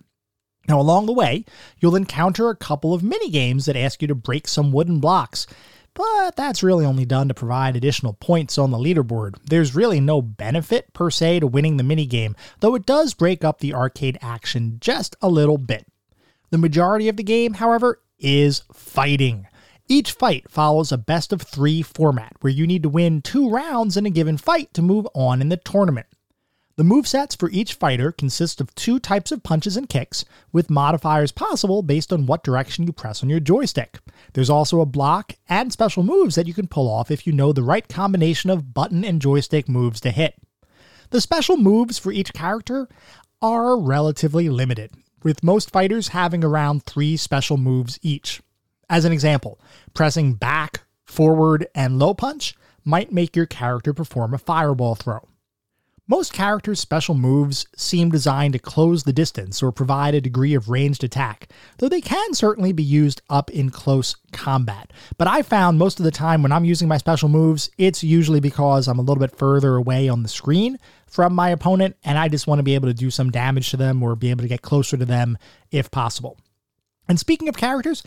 Now, along the way, you'll encounter a couple of mini games that ask you to break some wooden blocks, but that's really only done to provide additional points on the leaderboard. There's really no benefit per se to winning the mini game, though it does break up the arcade action just a little bit. The majority of the game, however, is fighting. Each fight follows a best of three format, where you need to win two rounds in a given fight to move on in the tournament. The movesets for each fighter consist of two types of punches and kicks, with modifiers possible based on what direction you press on your joystick. There's also a block and special moves that you can pull off if you know the right combination of button and joystick moves to hit. The special moves for each character are relatively limited, with most fighters having around three special moves each. As an example, pressing back, forward, and low punch might make your character perform a fireball throw. Most characters' special moves seem designed to close the distance or provide a degree of ranged attack, though they can certainly be used up in close combat. But I found most of the time when I'm using my special moves, it's usually because I'm a little bit further away on the screen from my opponent and I just want to be able to do some damage to them or be able to get closer to them if possible. And speaking of characters,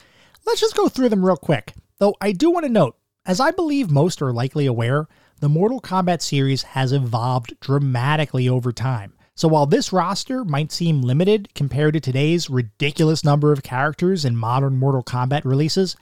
Let's just go through them real quick. Though I do want to note, as I believe most are likely aware, the Mortal Kombat series has evolved dramatically over time. So while this roster might seem limited compared to today's ridiculous number of characters in modern Mortal Kombat releases,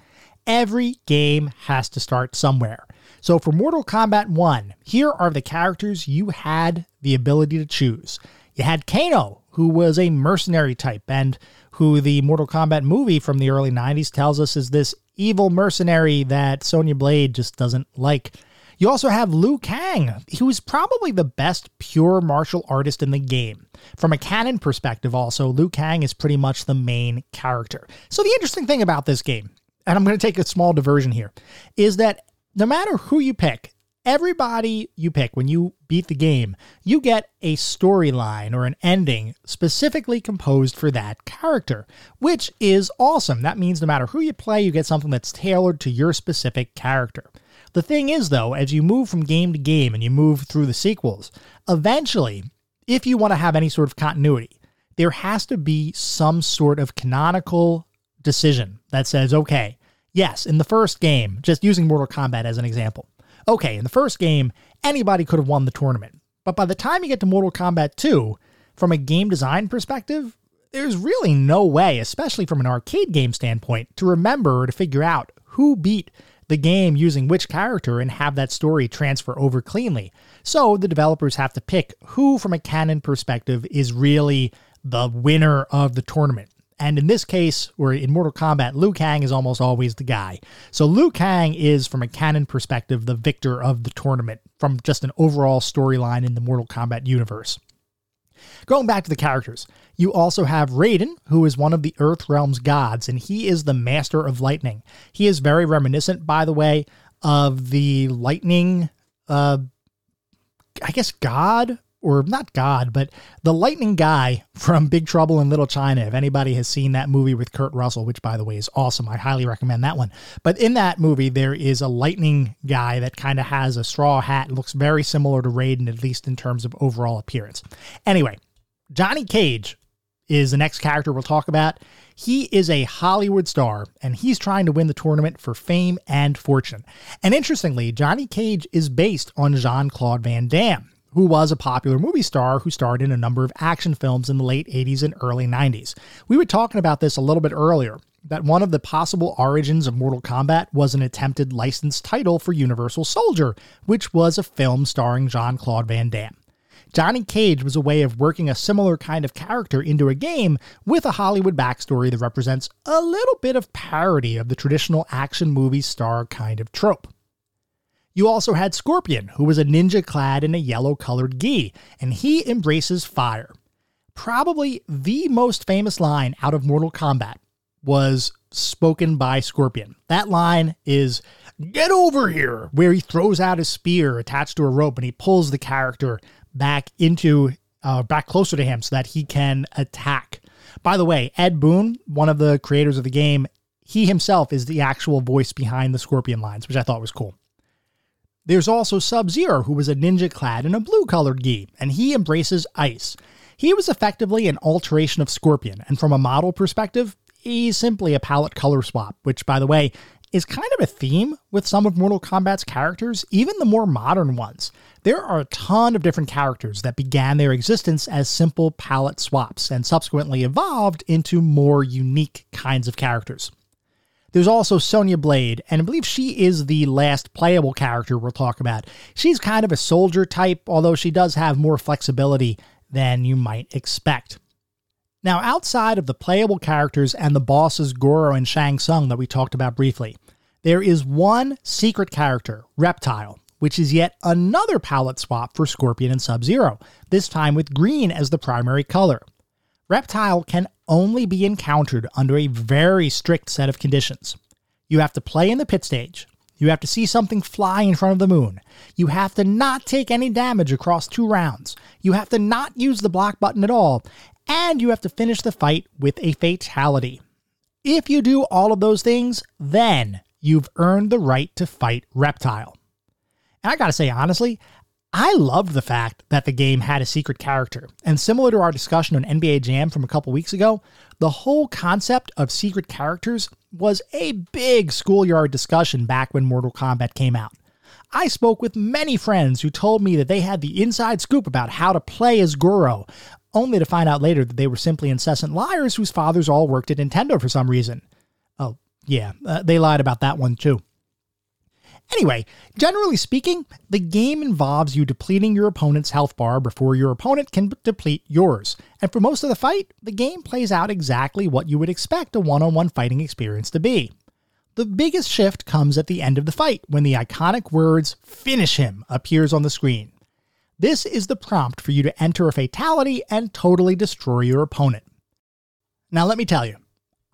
every game has to start somewhere. So for Mortal Kombat 1, here are the characters you had the ability to choose. You had Kano, who was a mercenary type and who the Mortal Kombat movie from the early 90s tells us is this evil mercenary that Sonya Blade just doesn't like. You also have Liu Kang, who's probably the best pure martial artist in the game. From a canon perspective, also, Liu Kang is pretty much the main character. So, the interesting thing about this game, and I'm going to take a small diversion here, is that no matter who you pick, everybody you pick when you beat the game, you get a storyline or an ending specifically composed for that character, which is awesome. That means no matter who you play, you get something that's tailored to your specific character. The thing is, though, as you move from game to game and you move through the sequels, eventually, if you want to have any sort of continuity, there has to be some sort of canonical decision that says, okay, yes, in the first game, just using Mortal Kombat as an example, okay, in the first game, anybody could have won the tournament. But by the time you get to Mortal Kombat 2, from a game design perspective, there's really no way, especially from an arcade game standpoint, to remember or to figure out who beat the game using which character and have that story transfer over cleanly. So the developers have to pick who, from a canon perspective, is really the winner of the tournament. And in this case, where in Mortal Kombat, Liu Kang is almost always the guy. So Liu Kang is, from a canon perspective, the victor of the tournament from just an overall storyline in the Mortal Kombat universe. Going back to the characters, you also have Raiden, who is one of the Earth Realm's gods, and he is the master of lightning. He is very reminiscent, by the way, of the lightning, uh, I guess, god or not God, but the lightning guy from Big Trouble in Little China. If anybody has seen that movie with Kurt Russell, which by the way is awesome, I highly recommend that one. But in that movie, there is a lightning guy that kind of has a straw hat, looks very similar to Raiden, at least in terms of overall appearance. Anyway, Johnny Cage is the next character we'll talk about. He is a Hollywood star and he's trying to win the tournament for fame and fortune. And interestingly, Johnny Cage is based on Jean Claude Van Damme who was a popular movie star who starred in a number of action films in the late 80s and early 90s. We were talking about this a little bit earlier that one of the possible origins of Mortal Kombat was an attempted licensed title for Universal Soldier, which was a film starring Jean Claude Van Damme. Johnny Cage was a way of working a similar kind of character into a game with a Hollywood backstory that represents a little bit of parody of the traditional action movie star kind of trope. You also had Scorpion, who was a ninja clad in a yellow colored gi, and he embraces fire. Probably the most famous line out of Mortal Kombat was spoken by Scorpion. That line is, Get over here! Where he throws out his spear attached to a rope and he pulls the character back into, uh, back closer to him so that he can attack. By the way, Ed Boon, one of the creators of the game, he himself is the actual voice behind the Scorpion lines, which I thought was cool. There's also Sub Zero, who was a ninja clad in a blue colored gi, and he embraces ice. He was effectively an alteration of Scorpion, and from a model perspective, he's simply a palette color swap, which, by the way, is kind of a theme with some of Mortal Kombat's characters, even the more modern ones. There are a ton of different characters that began their existence as simple palette swaps and subsequently evolved into more unique kinds of characters. There's also Sonya Blade, and I believe she is the last playable character we'll talk about. She's kind of a soldier type, although she does have more flexibility than you might expect. Now, outside of the playable characters and the bosses Goro and Shang Tsung that we talked about briefly, there is one secret character, Reptile, which is yet another palette swap for Scorpion and Sub Zero, this time with green as the primary color. Reptile can only be encountered under a very strict set of conditions. You have to play in the pit stage. You have to see something fly in front of the moon. You have to not take any damage across two rounds. You have to not use the block button at all. And you have to finish the fight with a fatality. If you do all of those things, then you've earned the right to fight Reptile. And I gotta say, honestly, I loved the fact that the game had a secret character. And similar to our discussion on NBA Jam from a couple weeks ago, the whole concept of secret characters was a big schoolyard discussion back when Mortal Kombat came out. I spoke with many friends who told me that they had the inside scoop about how to play as Goro, only to find out later that they were simply incessant liars whose fathers all worked at Nintendo for some reason. Oh, yeah, uh, they lied about that one too. Anyway, generally speaking, the game involves you depleting your opponent's health bar before your opponent can deplete yours. And for most of the fight, the game plays out exactly what you would expect a one on one fighting experience to be. The biggest shift comes at the end of the fight when the iconic words, finish him, appears on the screen. This is the prompt for you to enter a fatality and totally destroy your opponent. Now, let me tell you,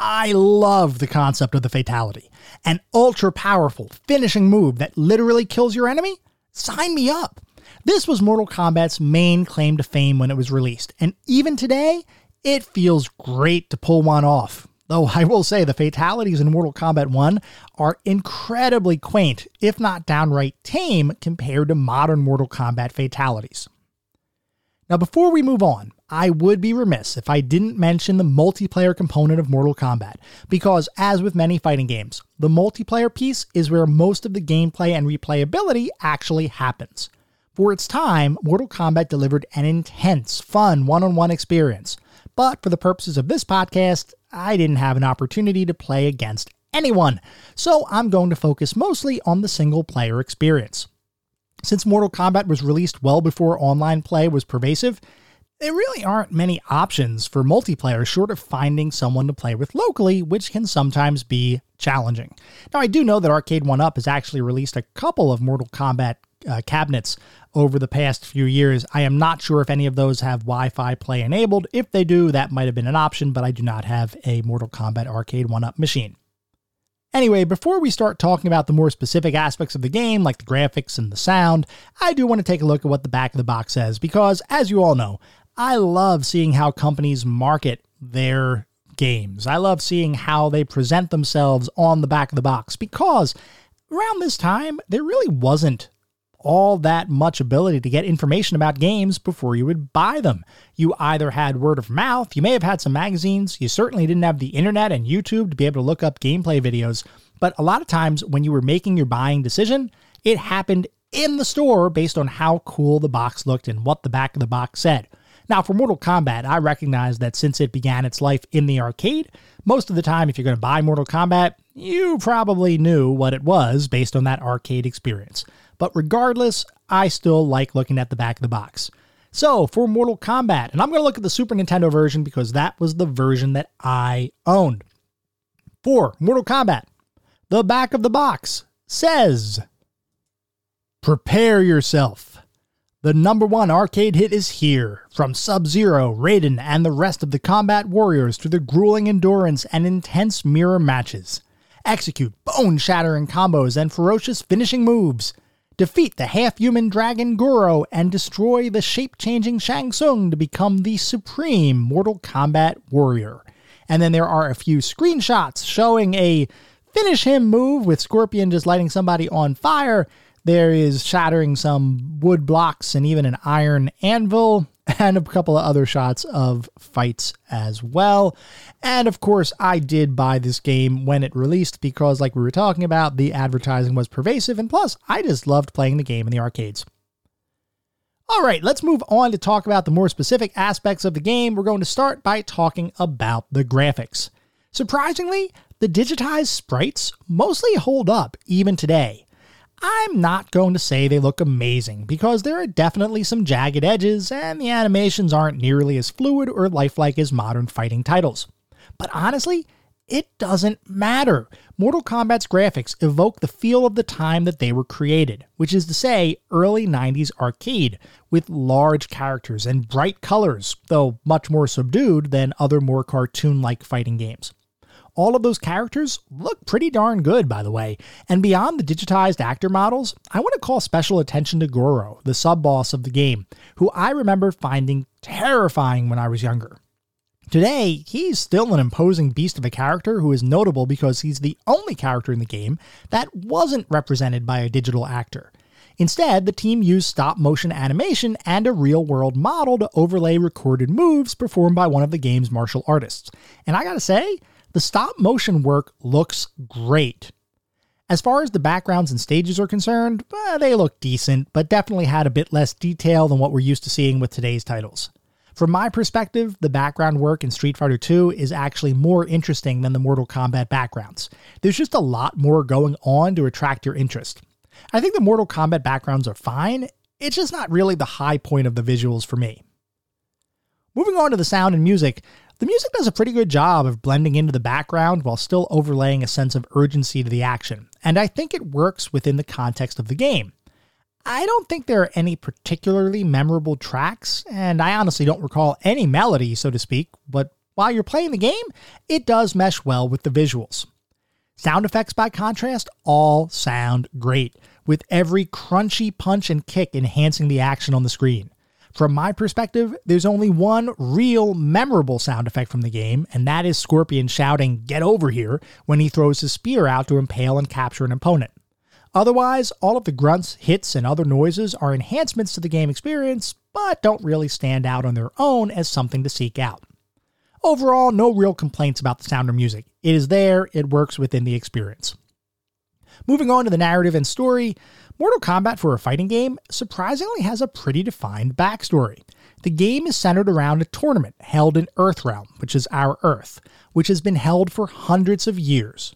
I love the concept of the fatality. An ultra powerful finishing move that literally kills your enemy? Sign me up. This was Mortal Kombat's main claim to fame when it was released, and even today, it feels great to pull one off. Though I will say the fatalities in Mortal Kombat 1 are incredibly quaint, if not downright tame, compared to modern Mortal Kombat fatalities. Now, before we move on, I would be remiss if I didn't mention the multiplayer component of Mortal Kombat, because as with many fighting games, the multiplayer piece is where most of the gameplay and replayability actually happens. For its time, Mortal Kombat delivered an intense, fun one on one experience, but for the purposes of this podcast, I didn't have an opportunity to play against anyone, so I'm going to focus mostly on the single player experience. Since Mortal Kombat was released well before online play was pervasive, there really aren't many options for multiplayer short of finding someone to play with locally, which can sometimes be challenging. Now, I do know that Arcade 1 Up has actually released a couple of Mortal Kombat uh, cabinets over the past few years. I am not sure if any of those have Wi Fi play enabled. If they do, that might have been an option, but I do not have a Mortal Kombat Arcade 1 Up machine. Anyway, before we start talking about the more specific aspects of the game, like the graphics and the sound, I do want to take a look at what the back of the box says, because as you all know, I love seeing how companies market their games. I love seeing how they present themselves on the back of the box because around this time, there really wasn't all that much ability to get information about games before you would buy them. You either had word of mouth, you may have had some magazines, you certainly didn't have the internet and YouTube to be able to look up gameplay videos, but a lot of times when you were making your buying decision, it happened in the store based on how cool the box looked and what the back of the box said. Now, for Mortal Kombat, I recognize that since it began its life in the arcade, most of the time, if you're going to buy Mortal Kombat, you probably knew what it was based on that arcade experience. But regardless, I still like looking at the back of the box. So, for Mortal Kombat, and I'm going to look at the Super Nintendo version because that was the version that I owned. For Mortal Kombat, the back of the box says Prepare yourself. The number one arcade hit is here. From Sub Zero, Raiden, and the rest of the combat warriors to the grueling endurance and intense mirror matches. Execute bone shattering combos and ferocious finishing moves. Defeat the half human dragon Goro and destroy the shape changing Shang Tsung to become the supreme Mortal Kombat warrior. And then there are a few screenshots showing a finish him move with Scorpion just lighting somebody on fire there is shattering some wood blocks and even an iron anvil, and a couple of other shots of fights as well. And of course, I did buy this game when it released because, like we were talking about, the advertising was pervasive, and plus, I just loved playing the game in the arcades. All right, let's move on to talk about the more specific aspects of the game. We're going to start by talking about the graphics. Surprisingly, the digitized sprites mostly hold up even today. I'm not going to say they look amazing because there are definitely some jagged edges and the animations aren't nearly as fluid or lifelike as modern fighting titles. But honestly, it doesn't matter. Mortal Kombat's graphics evoke the feel of the time that they were created, which is to say, early 90s arcade, with large characters and bright colors, though much more subdued than other more cartoon like fighting games. All of those characters look pretty darn good, by the way. And beyond the digitized actor models, I want to call special attention to Goro, the sub boss of the game, who I remember finding terrifying when I was younger. Today, he's still an imposing beast of a character who is notable because he's the only character in the game that wasn't represented by a digital actor. Instead, the team used stop motion animation and a real world model to overlay recorded moves performed by one of the game's martial artists. And I gotta say, the stop motion work looks great. As far as the backgrounds and stages are concerned, well, they look decent, but definitely had a bit less detail than what we're used to seeing with today's titles. From my perspective, the background work in Street Fighter II is actually more interesting than the Mortal Kombat backgrounds. There's just a lot more going on to attract your interest. I think the Mortal Kombat backgrounds are fine, it's just not really the high point of the visuals for me. Moving on to the sound and music, the music does a pretty good job of blending into the background while still overlaying a sense of urgency to the action, and I think it works within the context of the game. I don't think there are any particularly memorable tracks, and I honestly don't recall any melody, so to speak, but while you're playing the game, it does mesh well with the visuals. Sound effects, by contrast, all sound great, with every crunchy punch and kick enhancing the action on the screen. From my perspective, there's only one real memorable sound effect from the game, and that is Scorpion shouting, Get over here, when he throws his spear out to impale and capture an opponent. Otherwise, all of the grunts, hits, and other noises are enhancements to the game experience, but don't really stand out on their own as something to seek out. Overall, no real complaints about the sound or music. It is there, it works within the experience. Moving on to the narrative and story, Mortal Kombat for a fighting game surprisingly has a pretty defined backstory. The game is centered around a tournament held in Earthrealm, which is our Earth, which has been held for hundreds of years.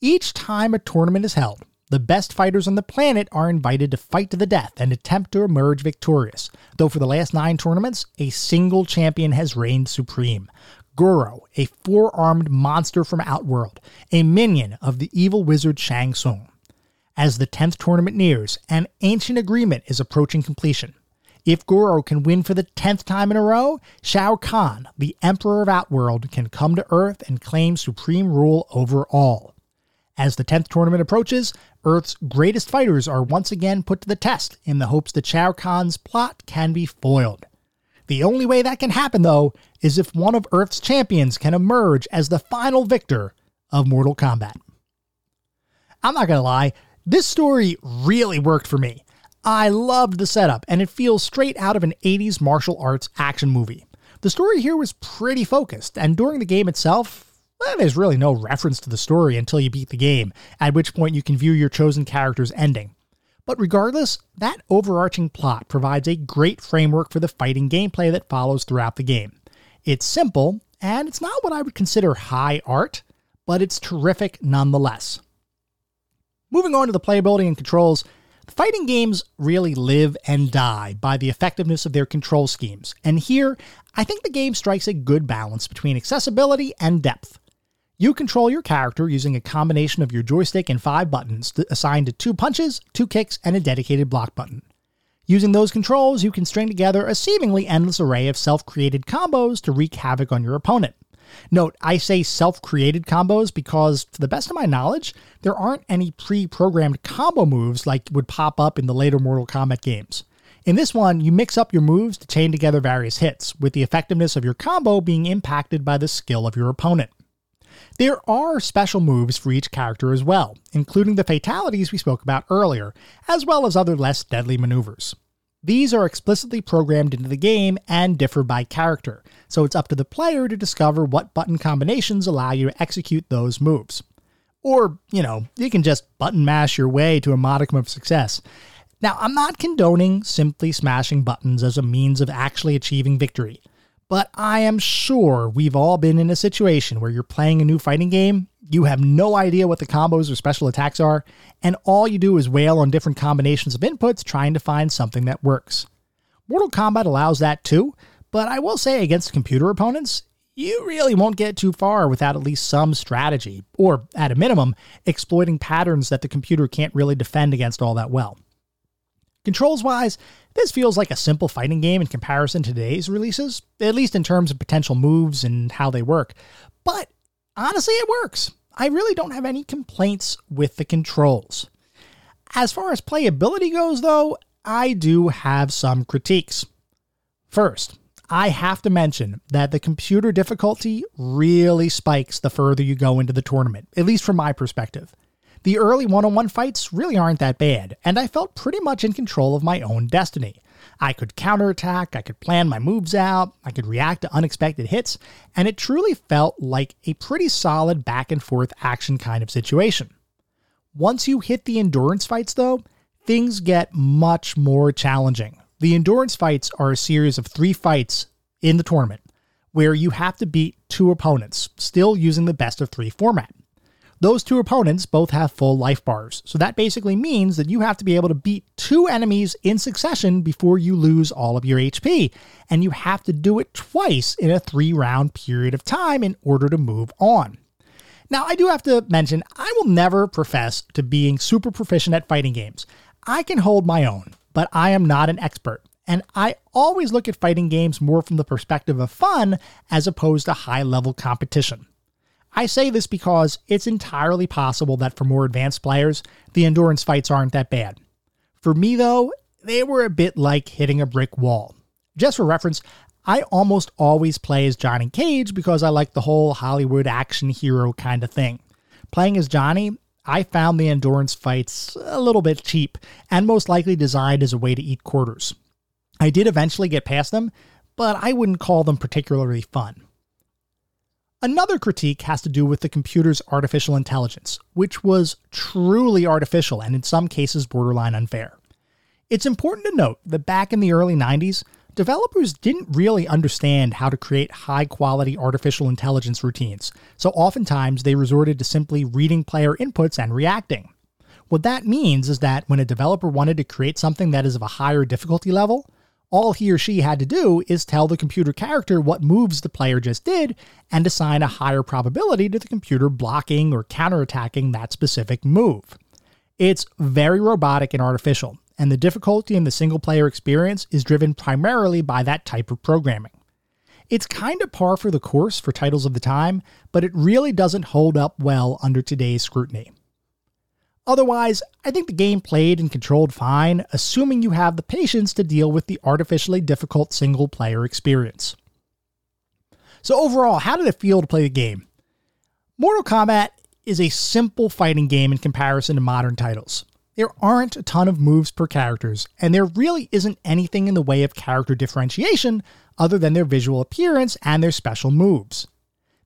Each time a tournament is held, the best fighters on the planet are invited to fight to the death and attempt to emerge victorious, though for the last nine tournaments, a single champion has reigned supreme. Goro, a four armed monster from Outworld, a minion of the evil wizard Shang Tsung. As the 10th tournament nears, an ancient agreement is approaching completion. If Goro can win for the 10th time in a row, Shao Kahn, the Emperor of Outworld, can come to Earth and claim supreme rule over all. As the 10th tournament approaches, Earth's greatest fighters are once again put to the test in the hopes that Shao Kahn's plot can be foiled. The only way that can happen, though, is if one of Earth's champions can emerge as the final victor of Mortal Kombat. I'm not gonna lie, this story really worked for me. I loved the setup, and it feels straight out of an 80s martial arts action movie. The story here was pretty focused, and during the game itself, well, there's really no reference to the story until you beat the game, at which point you can view your chosen character's ending. But regardless, that overarching plot provides a great framework for the fighting gameplay that follows throughout the game. It's simple, and it's not what I would consider high art, but it's terrific nonetheless. Moving on to the playability and controls, fighting games really live and die by the effectiveness of their control schemes, and here, I think the game strikes a good balance between accessibility and depth. You control your character using a combination of your joystick and five buttons assigned to two punches, two kicks, and a dedicated block button. Using those controls, you can string together a seemingly endless array of self created combos to wreak havoc on your opponent. Note, I say self created combos because, to the best of my knowledge, there aren't any pre programmed combo moves like would pop up in the later Mortal Kombat games. In this one, you mix up your moves to chain together various hits, with the effectiveness of your combo being impacted by the skill of your opponent. There are special moves for each character as well, including the fatalities we spoke about earlier, as well as other less deadly maneuvers. These are explicitly programmed into the game and differ by character, so it's up to the player to discover what button combinations allow you to execute those moves. Or, you know, you can just button mash your way to a modicum of success. Now, I'm not condoning simply smashing buttons as a means of actually achieving victory. But I am sure we've all been in a situation where you're playing a new fighting game, you have no idea what the combos or special attacks are, and all you do is wail on different combinations of inputs trying to find something that works. Mortal Kombat allows that too, but I will say against computer opponents, you really won't get too far without at least some strategy, or at a minimum, exploiting patterns that the computer can't really defend against all that well. Controls wise, this feels like a simple fighting game in comparison to today's releases, at least in terms of potential moves and how they work. But honestly, it works. I really don't have any complaints with the controls. As far as playability goes, though, I do have some critiques. First, I have to mention that the computer difficulty really spikes the further you go into the tournament, at least from my perspective. The early one on one fights really aren't that bad, and I felt pretty much in control of my own destiny. I could counterattack, I could plan my moves out, I could react to unexpected hits, and it truly felt like a pretty solid back and forth action kind of situation. Once you hit the endurance fights, though, things get much more challenging. The endurance fights are a series of three fights in the tournament where you have to beat two opponents, still using the best of three format. Those two opponents both have full life bars, so that basically means that you have to be able to beat two enemies in succession before you lose all of your HP, and you have to do it twice in a three round period of time in order to move on. Now, I do have to mention, I will never profess to being super proficient at fighting games. I can hold my own, but I am not an expert. And I always look at fighting games more from the perspective of fun as opposed to high level competition. I say this because it's entirely possible that for more advanced players, the endurance fights aren't that bad. For me, though, they were a bit like hitting a brick wall. Just for reference, I almost always play as Johnny Cage because I like the whole Hollywood action hero kind of thing. Playing as Johnny, I found the endurance fights a little bit cheap and most likely designed as a way to eat quarters. I did eventually get past them, but I wouldn't call them particularly fun. Another critique has to do with the computer's artificial intelligence, which was truly artificial and in some cases borderline unfair. It's important to note that back in the early 90s, developers didn't really understand how to create high quality artificial intelligence routines, so oftentimes they resorted to simply reading player inputs and reacting. What that means is that when a developer wanted to create something that is of a higher difficulty level, all he or she had to do is tell the computer character what moves the player just did and assign a higher probability to the computer blocking or counterattacking that specific move. It's very robotic and artificial, and the difficulty in the single player experience is driven primarily by that type of programming. It's kind of par for the course for titles of the time, but it really doesn't hold up well under today's scrutiny. Otherwise, I think the game played and controlled fine, assuming you have the patience to deal with the artificially difficult single player experience. So, overall, how did it feel to play the game? Mortal Kombat is a simple fighting game in comparison to modern titles. There aren't a ton of moves per characters, and there really isn't anything in the way of character differentiation other than their visual appearance and their special moves.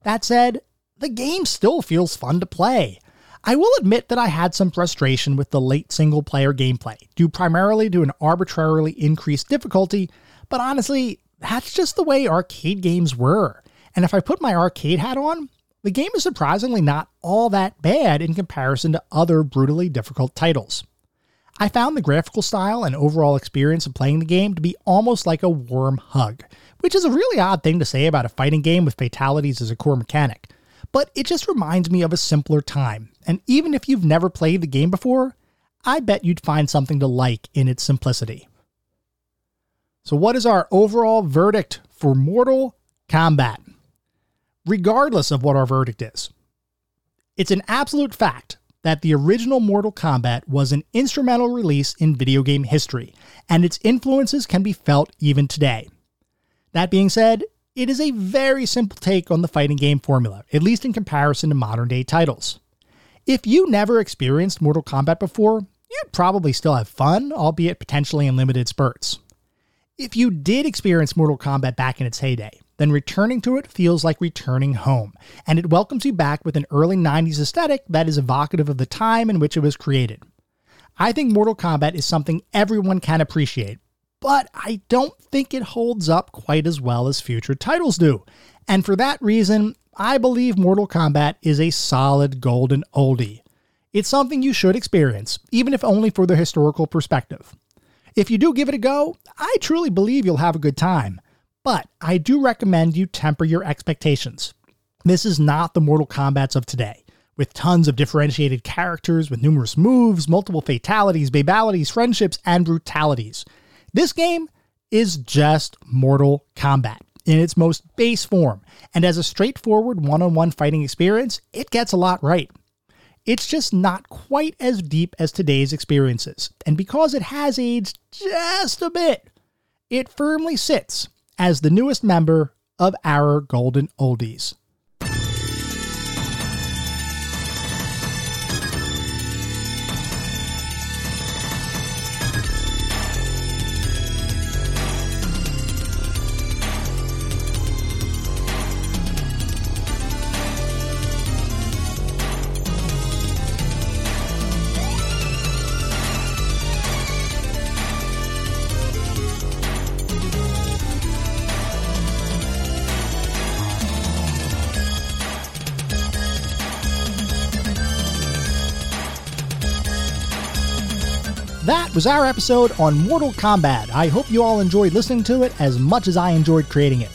That said, the game still feels fun to play. I will admit that I had some frustration with the late single player gameplay, due primarily to an arbitrarily increased difficulty, but honestly, that's just the way arcade games were. And if I put my arcade hat on, the game is surprisingly not all that bad in comparison to other brutally difficult titles. I found the graphical style and overall experience of playing the game to be almost like a warm hug, which is a really odd thing to say about a fighting game with fatalities as a core mechanic. But it just reminds me of a simpler time, and even if you've never played the game before, I bet you'd find something to like in its simplicity. So, what is our overall verdict for Mortal Kombat? Regardless of what our verdict is, it's an absolute fact that the original Mortal Kombat was an instrumental release in video game history, and its influences can be felt even today. That being said, it is a very simple take on the fighting game formula, at least in comparison to modern day titles. If you never experienced Mortal Kombat before, you'd probably still have fun, albeit potentially in limited spurts. If you did experience Mortal Kombat back in its heyday, then returning to it feels like returning home, and it welcomes you back with an early 90s aesthetic that is evocative of the time in which it was created. I think Mortal Kombat is something everyone can appreciate, but I don't think it holds up quite as well as future titles do. And for that reason, I believe Mortal Kombat is a solid golden oldie. It's something you should experience, even if only for the historical perspective. If you do give it a go, I truly believe you'll have a good time. But I do recommend you temper your expectations. This is not the Mortal Kombats of today, with tons of differentiated characters with numerous moves, multiple fatalities, babalities, friendships, and brutalities. This game is just Mortal Kombat in its most base form, and as a straightforward one on one fighting experience, it gets a lot right. It's just not quite as deep as today's experiences, and because it has aged just a bit, it firmly sits as the newest member of our Golden Oldies. Was our episode on Mortal Kombat. I hope you all enjoyed listening to it as much as I enjoyed creating it.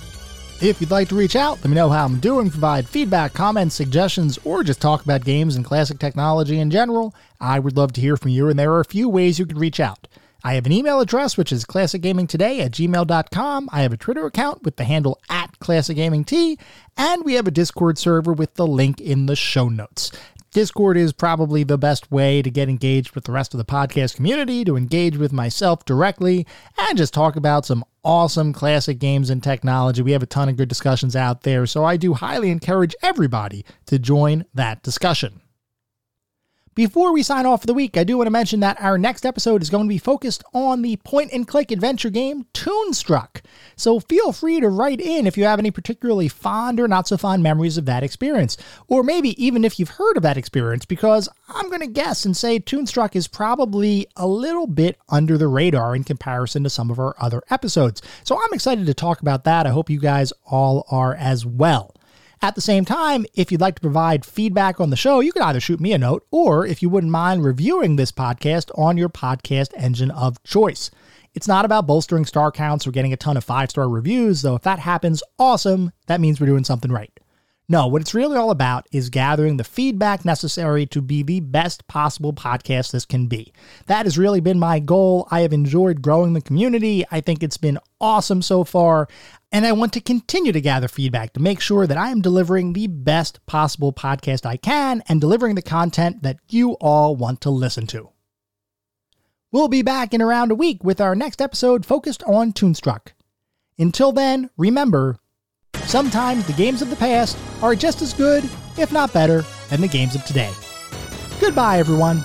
If you'd like to reach out, let me know how I'm doing, provide feedback, comments, suggestions, or just talk about games and classic technology in general, I would love to hear from you, and there are a few ways you can reach out. I have an email address, which is classicgamingtoday at gmail.com. I have a Twitter account with the handle at classicgamingt, and we have a Discord server with the link in the show notes. Discord is probably the best way to get engaged with the rest of the podcast community, to engage with myself directly, and just talk about some awesome classic games and technology. We have a ton of good discussions out there, so I do highly encourage everybody to join that discussion. Before we sign off for the week, I do want to mention that our next episode is going to be focused on the point and click adventure game Toonstruck. So feel free to write in if you have any particularly fond or not so fond memories of that experience, or maybe even if you've heard of that experience, because I'm going to guess and say Toonstruck is probably a little bit under the radar in comparison to some of our other episodes. So I'm excited to talk about that. I hope you guys all are as well. At the same time, if you'd like to provide feedback on the show, you can either shoot me a note or, if you wouldn't mind, reviewing this podcast on your podcast engine of choice. It's not about bolstering star counts or getting a ton of five star reviews, though if that happens, awesome. That means we're doing something right. No, what it's really all about is gathering the feedback necessary to be the best possible podcast this can be. That has really been my goal. I have enjoyed growing the community. I think it's been awesome so far and I want to continue to gather feedback to make sure that I am delivering the best possible podcast I can and delivering the content that you all want to listen to. We'll be back in around a week with our next episode focused on Toonstruck. Until then, remember, sometimes the games of the past are just as good, if not better, than the games of today. Goodbye, everyone.